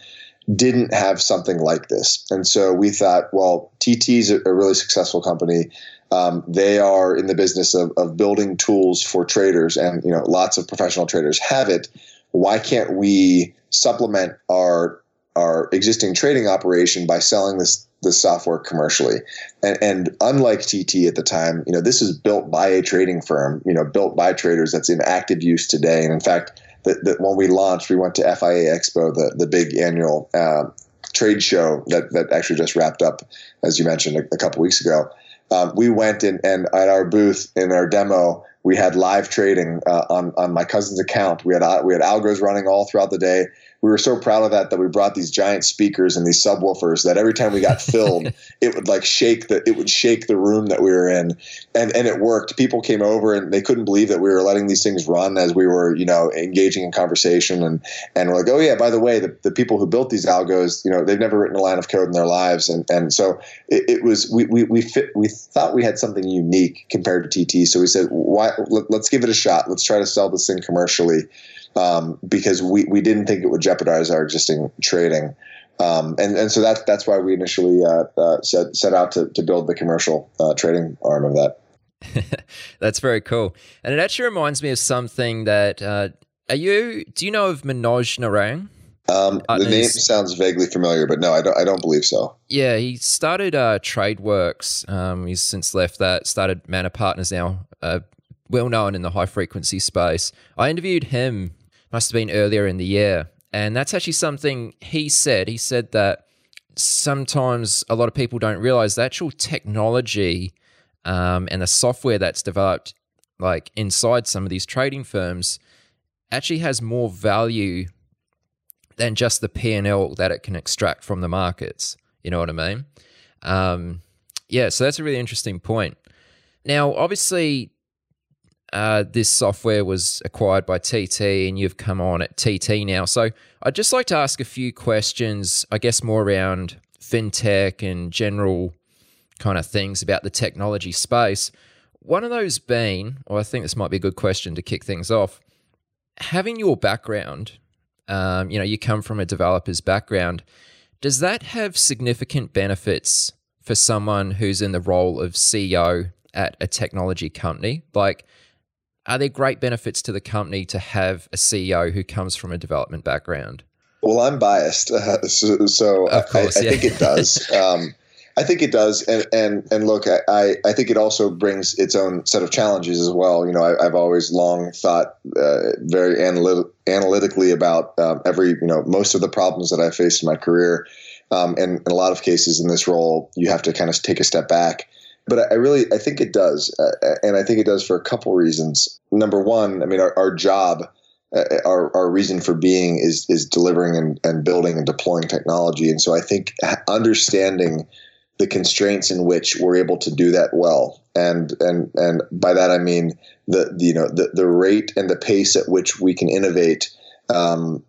didn't have something like this. And so we thought, well, TT is a really successful company. Um, they are in the business of, of building tools for traders, and you know lots of professional traders have it. Why can't we supplement our our existing trading operation by selling this the software commercially. And, and, unlike TT at the time, you know, this is built by a trading firm, you know, built by traders that's in active use today. And in fact, that that when we launched, we went to FIA Expo, the, the big annual uh, trade show that, that actually just wrapped up, as you mentioned a, a couple weeks ago. Um, we went in, and at our booth in our demo, we had live trading uh, on on my cousin's account. We had uh, we had algos running all throughout the day we were so proud of that that we brought these giant speakers and these subwoofers that every time we got filled, it would like shake the it would shake the room that we were in, and and it worked. People came over and they couldn't believe that we were letting these things run as we were you know engaging in conversation and and we're like oh yeah by the way the, the people who built these algos you know they've never written a line of code in their lives. And and so it, it was we we we fit we thought we had something unique compared to TT so we said why let, let's give it a shot. Let's try to sell this thing commercially um, because we, we didn't think it would jeopardize our existing trading. Um, and, and so that, that's why we initially uh, uh, set, set out to, to build the commercial uh, trading arm of that. that's very cool. And it actually reminds me of something that, uh, are you, do you know of Manoj Narang? Um, Uh, the name sounds vaguely familiar, but no, I don't. I don't believe so. Yeah, he started uh, Tradeworx. Um, he's since left that. Started Mana Partners now, uh, well known in the high frequency space. I interviewed him. Must have been earlier in the year, and that's actually something he said. He said that sometimes a lot of people don't realize the actual technology um, and the software that's developed, like inside some of these trading firms, actually has more value than just the P and L that it can extract from the markets. You know what I mean? Um, yeah, so that's a really interesting point. Now, obviously, uh, this software was acquired by TT, and you've come on at TT now. So I'd just like to ask a few questions, I guess, more around fintech and general kind of things about the technology space. One of those being, or I think this might be a good question to kick things off, having your background, um, you know, you come from a developer's background, does that have significant benefits for someone who's in the role of CEO at a technology company? Like, are there great benefits to the company to have a CEO who comes from a development background? Well, I'm biased, uh, so, so course, I, I yeah. think it does. Um, I think it does, and and and look, I, I think it also brings its own set of challenges as well. You know, I, I've always long thought uh, very analyt- analytically about um, every you know most of the problems that I faced in my career, um, and in a lot of cases in this role, you have to kind of take a step back. But I really I think it does, uh, and I think it does for a couple reasons. Number one, I mean, our, our job uh, our, our reason for being is is delivering and, and building and deploying technology. And so I think understanding the constraints in which we're able to do that well, and and and by that I mean the, the you know the, the rate and the pace at which we can innovate um,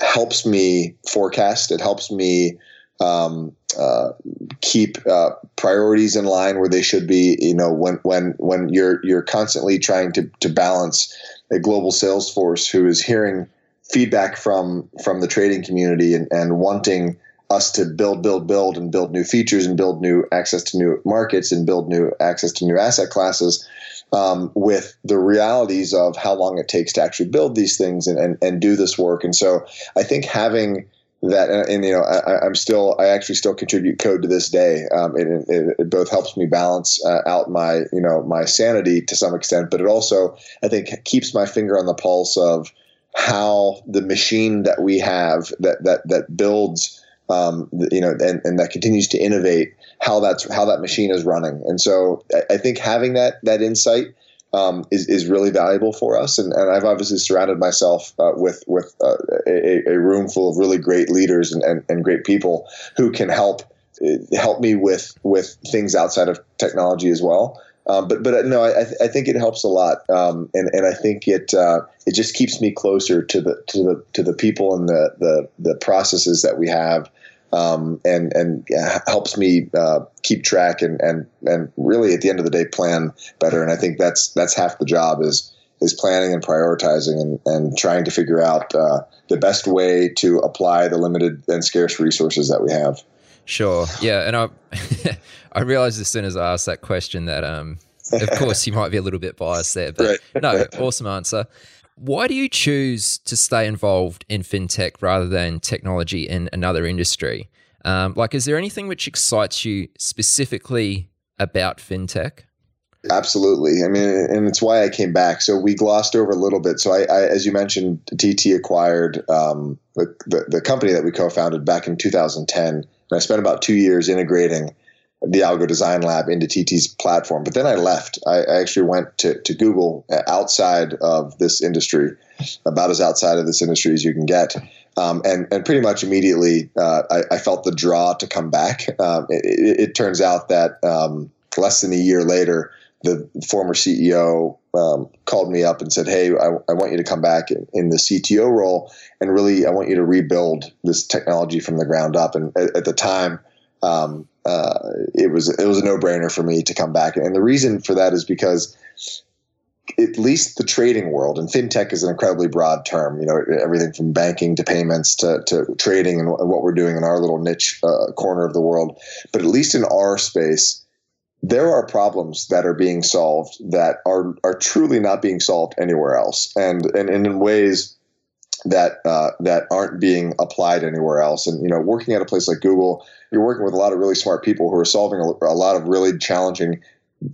helps me forecast. It helps me um, uh, keep uh, priorities in line where they should be. You know, when when when you're you're constantly trying to to balance a global sales force who is hearing feedback from from the trading community and, and wanting us to build, build, build, and build new features and build new access to new markets and build new access to new asset classes. Um, with the realities of how long it takes to actually build these things and, and, and do this work. And so I think having that, and, and you know, I, I'm still, I actually still contribute code to this day. Um, it, it, it both helps me balance uh, out my, you know, my sanity to some extent, but it also, I think, keeps my finger on the pulse of how the machine that we have that that that builds, um, you know, and, and that continues to innovate, how that's how that machine is running. And so I, I think having that that insight um, is, is really valuable for us. And, and I've obviously surrounded myself uh, with with uh, a, a room full of really great leaders and, and, and great people who can help uh, help me with with things outside of technology as well. Um, but but uh, no, I, I think it helps a lot, um, and and I think it uh, it just keeps me closer to the to the to the people and the the, the processes that we have, um, and and yeah, helps me uh, keep track and and and really at the end of the day plan better. And I think that's that's half the job is is planning and prioritizing and, and trying to figure out uh, the best way to apply the limited and scarce resources that we have. Sure. Yeah, and I I realized as soon as I asked that question that um of course you might be a little bit biased there, but no, awesome answer. Why do you choose to stay involved in fintech rather than technology in another industry? Um, like, is there anything which excites you specifically about fintech? Absolutely. I mean, and it's why I came back. So we glossed over a little bit. So I, I as you mentioned, TT acquired um, the, the, the company that we co-founded back in 2010, and I spent about two years integrating the Algo Design Lab into TT's platform. But then I left. I, I actually went to, to Google uh, outside of this industry, about as outside of this industry as you can get. Um, and, and pretty much immediately, uh, I, I felt the draw to come back. Um, it, it, turns out that um, less than a year later, the former CEO um, called me up and said, "Hey, I, I, want you to come back in, in, the CTO role, and really, I want you to rebuild this technology from the ground up." And at, at the time, um, uh, it was it was a no brainer for me to come back. And the reason for that is because at least the trading world and fintech is an incredibly broad term. You know, everything from banking to payments to, to trading and, what we're doing in our little niche uh, corner of the world. But at least in our space there are problems that are being solved that are are truly not being solved anywhere else, and and, and in ways that uh, that aren't being applied anywhere else. And you know, working at a place like Google, you're working with a lot of really smart people who are solving a, a lot of really challenging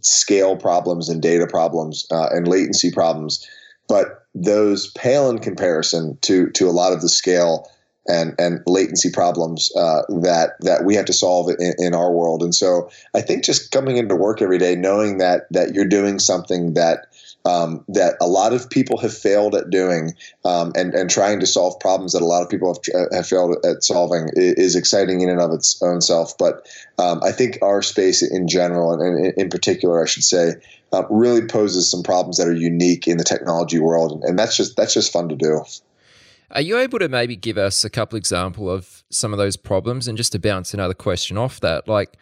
scale problems and data problems uh, and latency problems. But those pale in comparison to to a lot of the scale and and latency problems uh, that that we have to solve in, in, our world. And so I think just coming into work every day, knowing that that you're doing something that um, that a lot of people have failed at doing, um, and and trying to solve problems that a lot of people have, have failed at solving is exciting in and of its own self. But um, I think our space in general, and in particular, I should say, uh, really poses some problems that are unique in the technology world, and that's just that's just fun to do. Are you able to maybe give us a couple example of some of those problems, and just to bounce another question off that, like,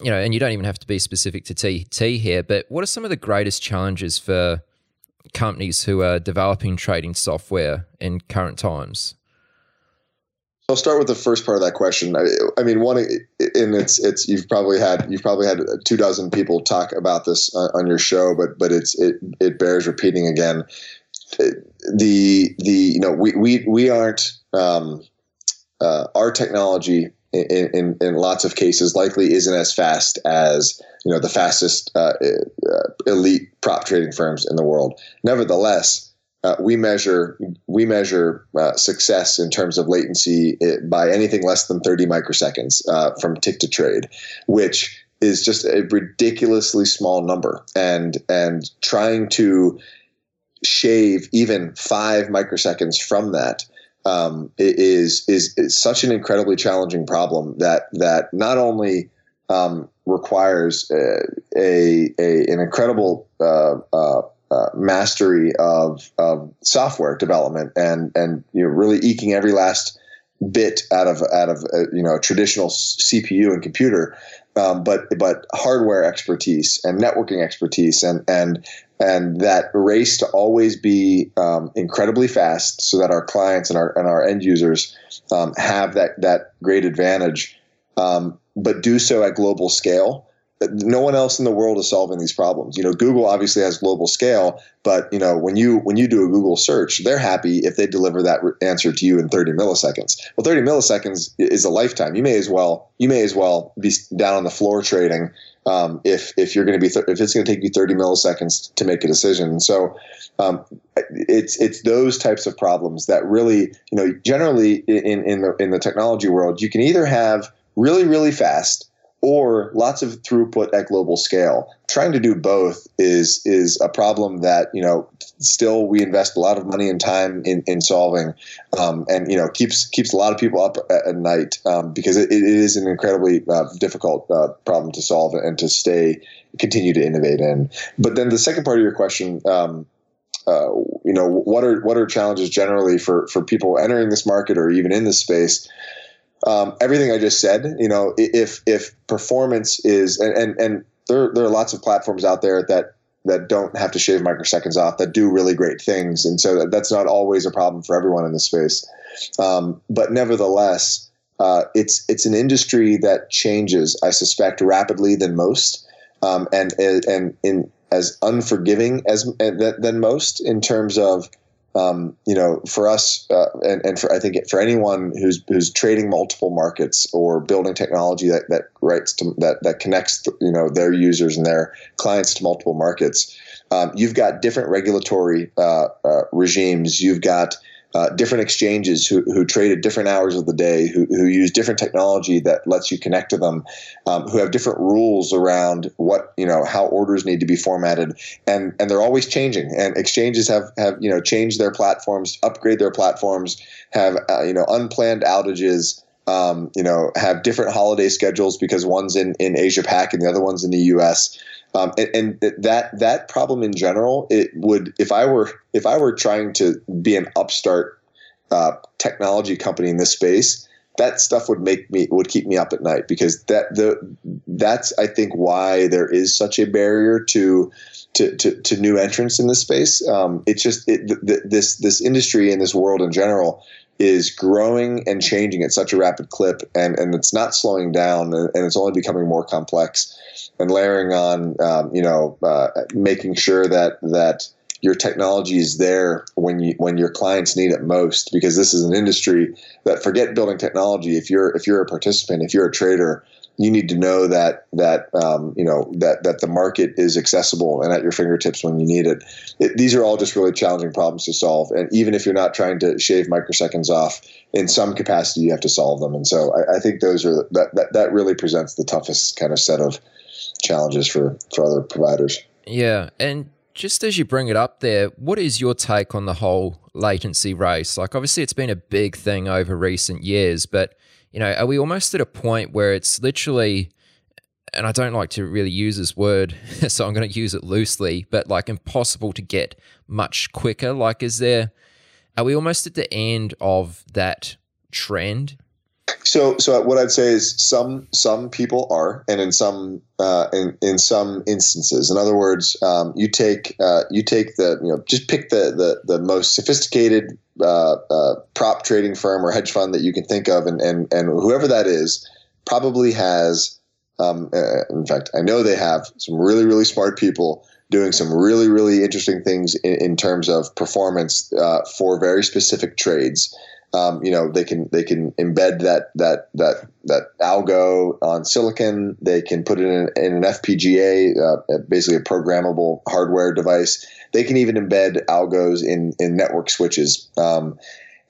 you know, and you don't even have to be specific to TT here, but what are some of the greatest challenges for companies who are developing trading software in current times? I'll start with the first part of that question. I, I, mean, one, and it's it's you've probably had you've probably had two dozen people talk about this on your show, but but it's it it bears repeating again the the you know we we we aren't um, uh, our technology in, in, in lots of cases likely isn't as fast as you know the fastest uh, uh, elite prop trading firms in the world. Nevertheless, uh, we measure we measure uh, success in terms of latency uh, by anything less than 30 microseconds from tick to trade, which is just a ridiculously small number. And and trying to shave even five microseconds from that um, is, is is such an incredibly challenging problem that that not only um, requires a, a, a, an incredible uh, uh, uh, mastery of, of software development and and you know really eking every last bit out of out of uh, you know a traditional CPU and computer, um, but but hardware expertise and networking expertise and and and that race to always be um, incredibly fast so that our clients and our and our end users um, have that that great advantage, um, but do so at global scale no one else in the world is solving these problems. You know, Google obviously has global scale, but you know, when you when you do a Google search, they're happy if they deliver that answer to you in 30 milliseconds. Well, 30 milliseconds is a lifetime. You may as well you may as well be down on the floor trading um, if if you're going to be th- if it's going to take you 30 milliseconds to make a decision. So um, it's it's those types of problems that really you know generally in in the in the technology world you can either have really really fast or lots of throughput at global scale. Trying to do both is is a problem that you know still we invest a lot of money and time in, in solving, um, and you know keeps keeps a lot of people up at, at night um, because it, it is an incredibly uh, difficult uh, problem to solve and to stay continue to innovate in. But then the second part of your question. Um, uh, you know what are what are challenges generally for for people entering this market or even in this space um, everything I just said, you know, if if performance is and and, and there there are lots of platforms out there that that don't have to shave microseconds off that do really great things, and so that, that's not always a problem for everyone in the space. Um, but nevertheless, uh, it's it's an industry that changes, I suspect, rapidly than most, um, and and in as unforgiving as than most in terms of um, you know, for us, uh, and, and for I think for anyone who's who's trading multiple markets or building technology that that writes to that that connects you know their users and their clients to multiple markets, um, you've got different regulatory uh, uh, regimes. You've got uh, different exchanges who, who trade at different hours of the day, who, who use different technology that lets you connect to them, um, who have different rules around what you know how orders need to be formatted, and and they're always changing. And exchanges have have you know changed their platforms, upgrade their platforms, have uh, you know unplanned outages. Um, you know, have different holiday schedules because one's in, in Asia Pac and the other one's in the U.S. Um, and, and, that that problem in general, it would if I were if I were trying to be an upstart uh, technology company in this space, that stuff would make me would keep me up at night because that the that's I think why there is such a barrier to to, to, to new entrants in this space. Um, it's just it, th- this this industry and this world in general is growing and changing at such a rapid clip, and and it's not slowing down, and, it's only becoming more complex and layering on, um, you know, uh, making sure that that your technology is there when you when your clients need it most because this is an industry that forget building technology. If you're if you're a participant if you're a trader you need to know that that um, you know that that the market is accessible and at your fingertips when you need it. it. These are all just really challenging problems to solve, and even if you're not trying to shave microseconds off, in some capacity you have to solve them. And so I, I think those are that, that that really presents the toughest kind of set of challenges for for other providers. Yeah, and just as you bring it up there, what is your take on the whole latency race? Like, obviously, it's been a big thing over recent years, but you know, are we almost at a point where it's literally, and I don't like to really use this word, so I'm going to use it loosely, but like impossible to get much quicker? Like, is there, are we almost at the end of that trend? So, so what I'd say is some some people are, and in some uh, in in some instances, in other words, um, you take uh, you take the you know just pick the the, the most sophisticated uh, uh, prop trading firm or hedge fund that you can think of, and and and whoever that is probably has. Um, uh, in fact, I know they have some really really smart people doing some really really interesting things in, in terms of performance uh, for very specific trades um, you know they can they can embed that that that that algo on silicon. They can put it in, in an FPGA, uh, basically a programmable hardware device. They can even embed algos in in network switches. Um,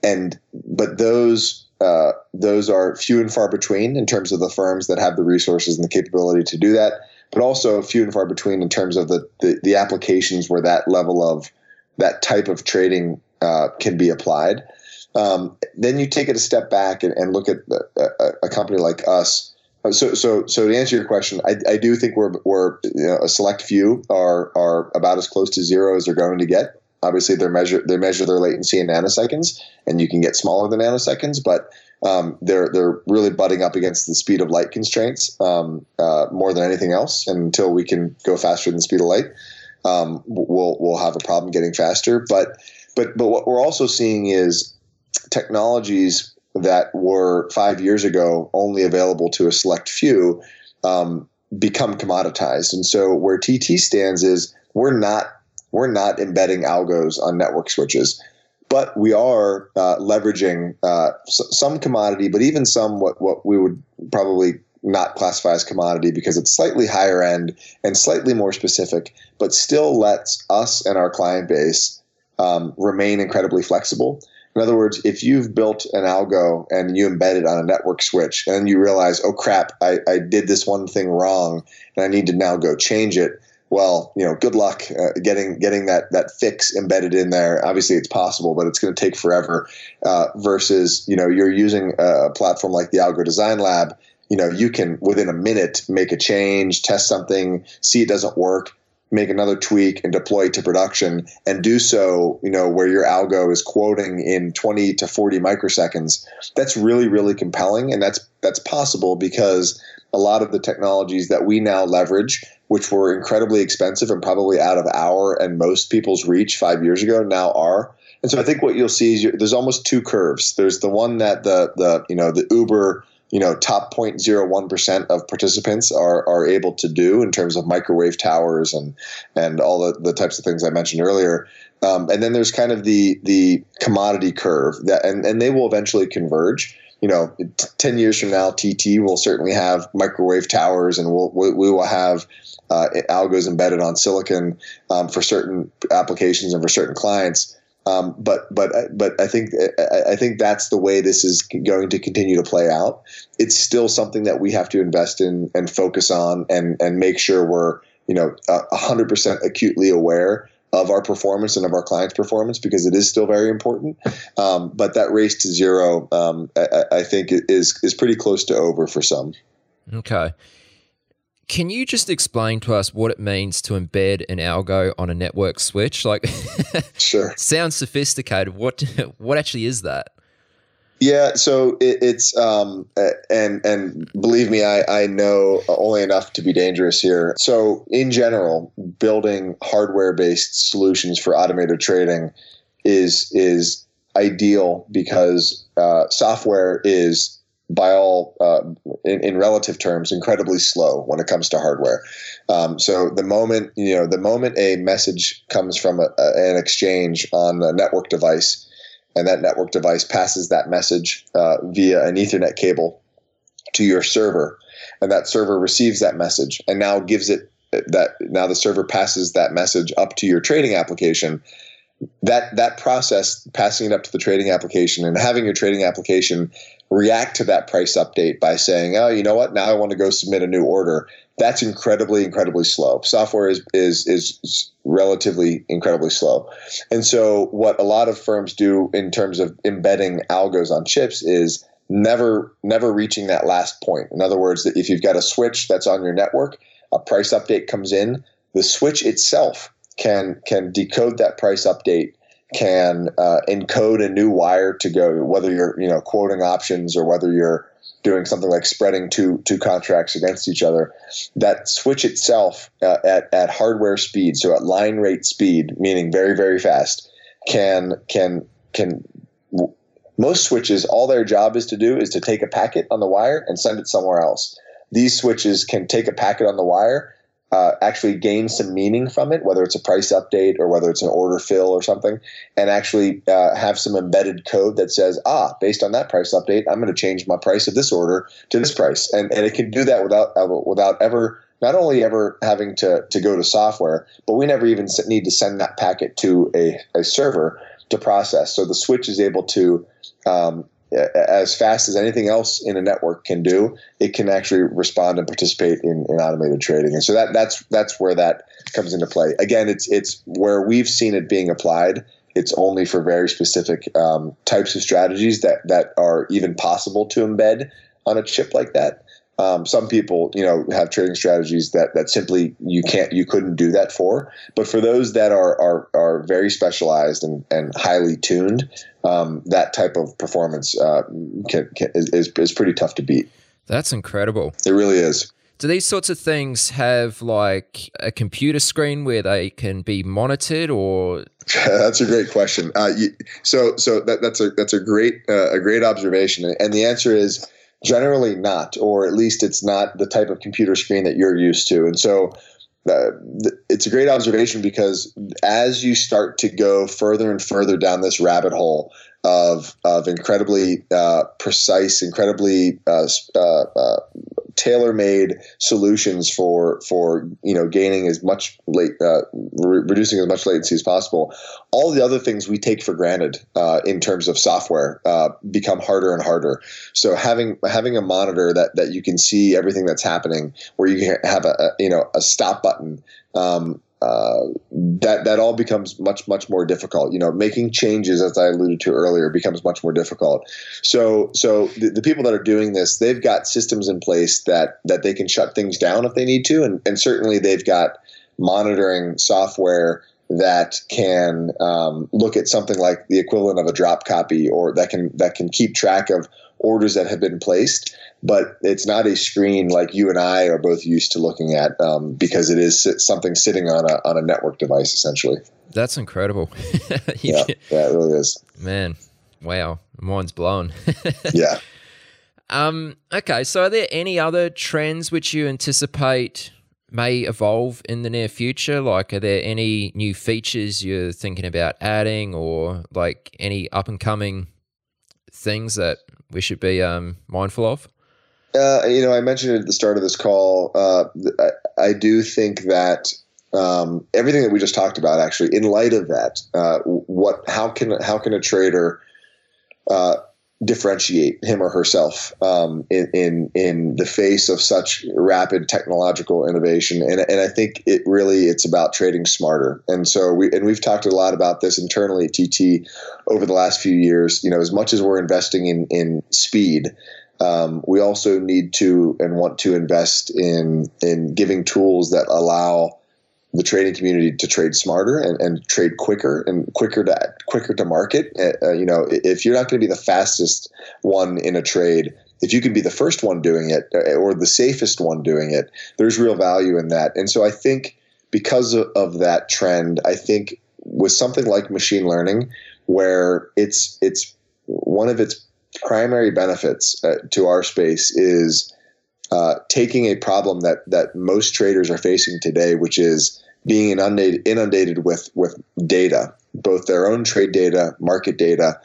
and but those uh, those are few and far between in terms of the firms that have the resources and the capability to do that. But also few and far between in terms of the the, the applications where that level of that type of trading uh, can be applied. Um, then you take it a step back and, and look at a, a, company like us. Uh, so, so, so to answer your question, I, I do think we're, we're you know, a select few are are about as close to zero as they're going to get. Obviously, they measure they measure their latency in nanoseconds, and you can get smaller than nanoseconds, but um, they're they're really butting up against the speed of light constraints um, uh, more than anything else. And until we can go faster than the speed of light, um, we'll we'll have a problem getting faster. But but but what we're also seeing is technologies that were five years ago only available to a select few um, become commoditized. And so where TT stands is we're not we're not embedding algos on network switches, but we are uh, leveraging uh, s- some commodity, but even some what what we would probably not classify as commodity because it's slightly higher end and slightly more specific, but still lets us and our client base um, remain incredibly flexible. In other words, if you've built an algo and you embed it on a network switch and you realize, oh crap, I, I did this one thing wrong and I need to now go change it. Well, you know, good luck uh, getting getting that that fix embedded in there. Obviously, it's possible, but it's going to take forever. Uh, versus, you know, you're using a platform like the Algo Design Lab. You know, you can within a minute make a change, test something, see it doesn't work, make another tweak and deploy to production and do so, you know, where your algo is quoting in 20 to 40 microseconds. That's really, really compelling. And that's, that's possible because a lot of the technologies that we now leverage, which were incredibly expensive and probably out of our and most people's reach five years ago, now are. And so I think what you'll see is there's almost two curves. There's the one that the, the, you know, the Uber, you know top 0.01% of participants are, are able to do in terms of microwave towers and and all the, the types of things I mentioned earlier. Um, and then there's kind of the the commodity curve that and, and they will eventually converge. You know, t- ten years from now, TT will certainly have microwave towers, and we'll, we, we will have uh, algos embedded on silicon um, for certain applications and for certain clients. Um, but but but I think I think that's the way this is going to continue to play out. It's still something that we have to invest in and focus on and and make sure we're you know hundred percent acutely aware of our performance and of our clients' performance because it is still very important. Um, but that race to zero, um, I, I think, is is pretty close to over for some. Okay. Can you just explain to us what it means to embed an algo on a network switch? Like, sure, sounds sophisticated. What what actually is that? Yeah, so it, it's um, and and believe me, I, I know only enough to be dangerous here. So in general, building hardware based solutions for automated trading is is ideal because uh, software is by all uh, in, in, relative terms incredibly slow when it comes to hardware. Um, so the moment you know the moment a message comes from a, a, an exchange on a network device, and that network device passes that message uh, via an Ethernet cable to your server, and that server receives that message and now gives it that now the server passes that message up to your trading application that that process passing it up to the trading application and having your trading application react to that price update by saying oh you know what? Now i want to go submit a new order. That's incredibly incredibly slow. Software is is is relatively incredibly slow. And so what a lot of firms do in terms of embedding algos on chips is never never reaching that last point. In other words if you've got a switch that's on your network a price update comes in the switch itself can can decode that price update, can uh, encode a new wire to go, whether you're you know quoting options or whether you're doing something like spreading two two contracts against each other. That switch itself uh, at at hardware speed, so at line rate speed, meaning very very fast, can can can most switches all their job is to do is to take a packet on the wire and send it somewhere else these switches can take a packet on the wire uh, actually gain some meaning from it, whether it's a price update or whether it's an order fill or something, and actually uh, have some embedded code that says, ah, based on that price update, I'm going to change my price of this order to this price, and and it can do that without uh, without ever not only ever having to to go to software, but we never even need to send that packet to a, a server to process. So the switch is able to um, as fast as anything else in a network can do, it can actually respond and participate in, in automated trading. And so that that's that's where that comes into play. Again, it's it's where we've seen it being applied. It's only for very specific um, types of strategies that that are even possible to embed on a chip like that. Um, some people, you know, have trading strategies that that simply you can't, you couldn't do that for. But for those that are are, are very specialized and, and highly tuned, um, that type of performance uh, can, can, is is pretty tough to beat. That's incredible. It really is. Do these sorts of things have like a computer screen where they can be monitored, or? that's a great question. Uh, you, so, so that, that's a that's a great uh, a great observation, and the answer is Generally not, or at least it's not the type of computer screen that you're used to. And so uh, it's a great observation because as you start to go further and further down this rabbit hole of, of incredibly uh, precise, incredibly uh, uh, uh tailor-made solutions for for you know gaining as much late uh, re- reducing as much latency as possible. All the other things we take for granted uh, in terms of software become harder and harder. So having having a monitor that that you can see everything that's happening where you can have a, a you know a stop button um, uh, that that all becomes much much more difficult. You know, making changes, as I alluded to earlier, becomes much more difficult. So so the, the, people that are doing this, they've got systems in place that that they can shut things down if they need to, and and certainly they've got monitoring software that can um, look at something like the equivalent of a drop copy, or that can that can keep track of orders that have been placed but it's not a screen like you and I are both used to looking at um, because it is something sitting on a on a network device essentially. That's incredible. yeah, yeah, it really is. Man, wow, mind's blown. yeah. Um. Okay. So, are there any other trends which you anticipate may evolve in the near future? Like, are there any new features you're thinking about adding, or like any up and coming things that we should be um, mindful of? Uh, you know, I mentioned at the start of this call. Uh, I, I, do think that um, everything that we just talked about, actually, in light of that, uh, what how can how can a trader uh, differentiate him or herself um, in, in in the face of such rapid technological innovation? And and I think it really it's about trading smarter. And so we and we've talked a lot about this internally at TT over the last few years. You know, as much as we're investing in in speed um, we also need to and want to invest in in giving tools that allow the trading community to trade smarter and, and trade quicker and quicker to quicker to market. Uh, uh you know, if you're not going to be the fastest one in a trade, if you can be the first one doing it uh, or the safest one doing it, there's real value in that. And so I think because of, of that trend, I think with something like machine learning, where it's it's one of its primary benefits uh, to our space is uh, taking a problem that that most traders are facing today, which is being inundated inundated with with data, both their own trade data, market data,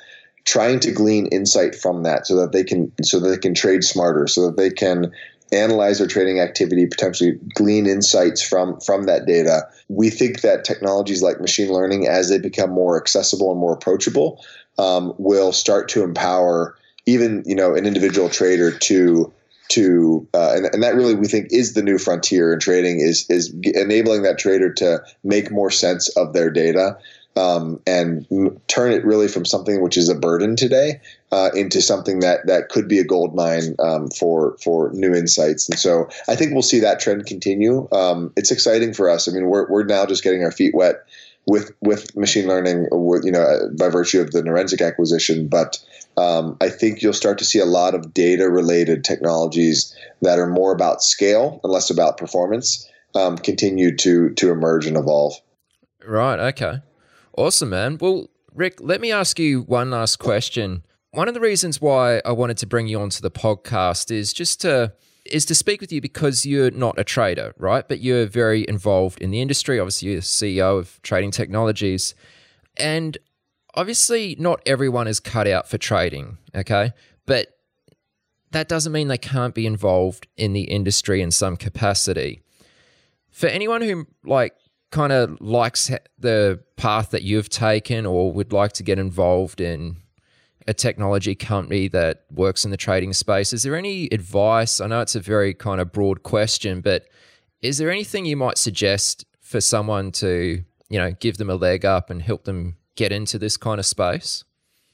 trying to glean insight from that so that they can so that they can trade smarter, so that they can analyze their trading activity, potentially glean insights from from that data. We think that technologies like machine learning, as they become more accessible and more approachable, um, will start to empower even you know an individual trader to to uh, and, and that really we think is the new frontier in trading is is enabling that trader to make more sense of their data um, and turn it really from something which is a burden today uh, into something that that could be a gold mine um, for for new insights. And so I think we'll see that trend continue. Um, it's exciting for us. I mean, we're we're now just getting our feet wet with with machine learning, you know, by virtue of the Neurensic acquisition, but um, I think you'll start to see a lot of data related technologies that are more about scale and less about performance um, continue to to emerge and evolve. Right. Okay. Awesome, man. Well, Rick, let me ask you one last question. One of the reasons why I wanted to bring you onto the podcast is just to is to speak with you because you're not a trader, right? But you're very involved in the industry. Obviously, you're CEO of Trading Technologies. And obviously not everyone is cut out for trading, okay? But that doesn't mean they can't be involved in the industry in some capacity. For anyone who like kind of likes the path that you've taken or would like to get involved in a technology company that works in the trading space, is there any advice? I know it's a very kind of broad question, but is there anything you might suggest for someone to, you know, give them a leg up and help them get into this kind of space?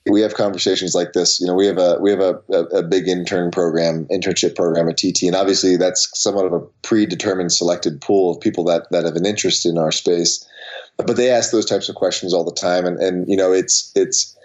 We have conversations like this. You know, we have a we have a, a, a big intern program, internship program at TT, and obviously that's somewhat of a predetermined, selected pool of people that that have an interest in our space. But they ask those types of questions all the time, and and you know, it's it's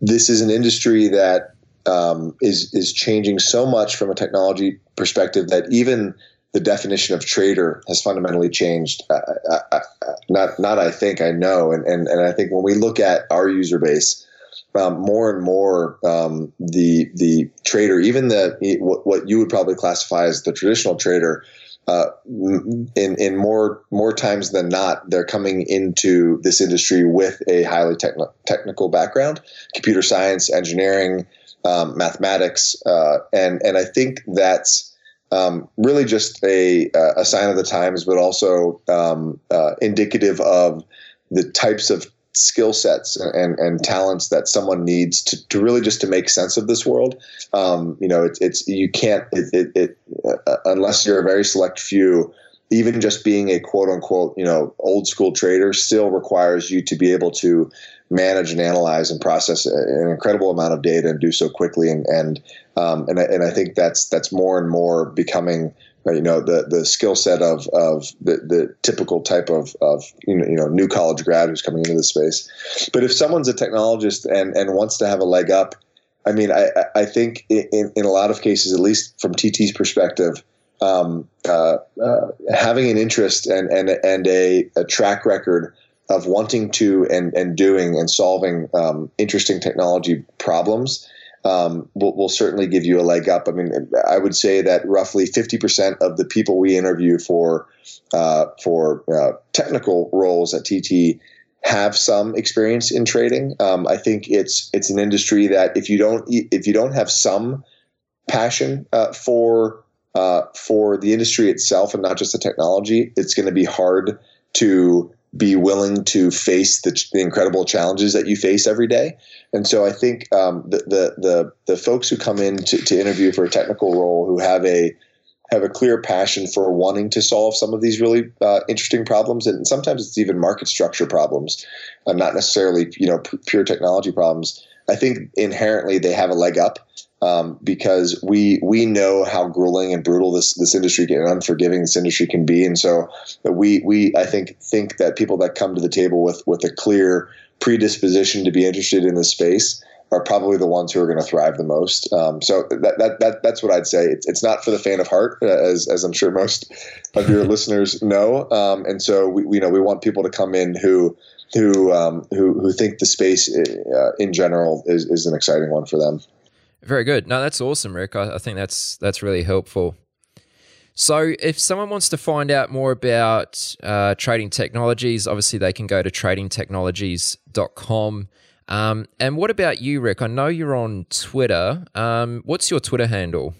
this is an industry that um, is is changing so much from a technology perspective that even the definition of trader has fundamentally changed. Uh, uh, uh, not, not I think I know, and, and and I think when we look at our user base, um, more and more um, the the trader, even the what, what you would probably classify as the traditional trader, uh, in in more more times than not, they're coming into this industry with a highly techn- technical background, computer science, engineering, um, mathematics, uh, and and I think that's um, really just a, a sign of the times, but also um, uh, indicative of the types of skill sets and, and talents that someone needs to, to really just to make sense of this world. Um, you know, it's, it's you can't it, it, it uh, unless you're a very select few. Even just being a quote unquote, you know, old school trader still requires you to be able to manage and analyze and process an incredible amount of data and do so quickly. And and um, and, I, and I think that's that's more and more becoming uh, you know the the skill set of of the, the typical type of of you know, you know new college grad who's coming into the space. But if someone's a technologist and and wants to have a leg up, I mean, I I think in in a lot of cases, at least from TT's perspective. Um, uh, uh, having an interest and and and a, a track record of wanting to and, and doing and solving um, interesting technology problems um, will, will certainly give you a leg up. I mean, I would say that roughly 50% of the people we interview for uh, for uh, technical roles at TT have some experience in trading. Um, I think it's it's an industry that if you don't if you don't have some passion uh, for uh, for the industry itself and not just the technology, it's going to be hard to be willing to face the, the, incredible challenges that you face every day. And so I think um, the, the, the the folks who come in to, to interview for a technical role who have a have a clear passion for wanting to solve some of these really uh, interesting problems, and sometimes it's even market structure problems, uh, not necessarily you know p- pure technology problems. I think inherently they have a leg up um, because we we know how grueling and brutal this this industry can, and unforgiving this industry can be, and so we we I think think that people that come to the table with with a clear predisposition to be interested in this space are probably the ones who are going to thrive the most. Um, so that, that, that that's what I'd say. It's, it's not for the fan of heart, uh, as, as I'm sure most of your listeners know. Um, and so we, we, know we want people to come in who who um, who who think the space uh, in general is, is an exciting one for them. Very good. No, that's awesome, Rick. I, I think that's that's really helpful. So, if someone wants to find out more about uh, trading technologies, obviously they can go to tradingtechnologies.com. Um, and what about you, Rick? I know you're on Twitter. Um, what's your Twitter handle?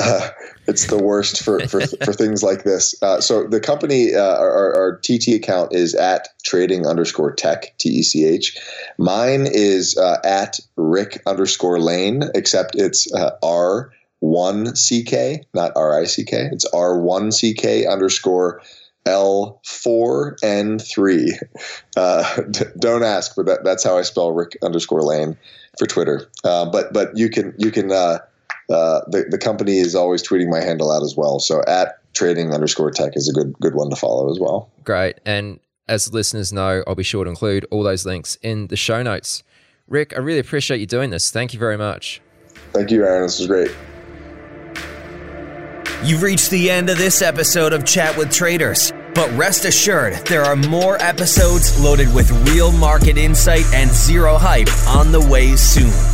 Uh, it's the worst for, for, for things like this. Uh, so the company, uh, our, our, TT account is at trading underscore tech, T E C H. Mine is uh, at Rick underscore lane, except it's uh, R one CK, not R I C K. It's R one CK underscore L four N three. Uh, d- don't ask, but that, that's how I spell Rick underscore Lane for Twitter. Uh, but but you can you can uh, uh, the the company is always tweeting my handle out as well. So at trading underscore tech is a good good one to follow as well. Great, and as listeners know, I'll be sure to include all those links in the show notes. Rick, I really appreciate you doing this. Thank you very much. Thank you, Aaron. This was great. You've reached the end of this episode of Chat with Traders. But rest assured, there are more episodes loaded with real market insight and zero hype on the way soon.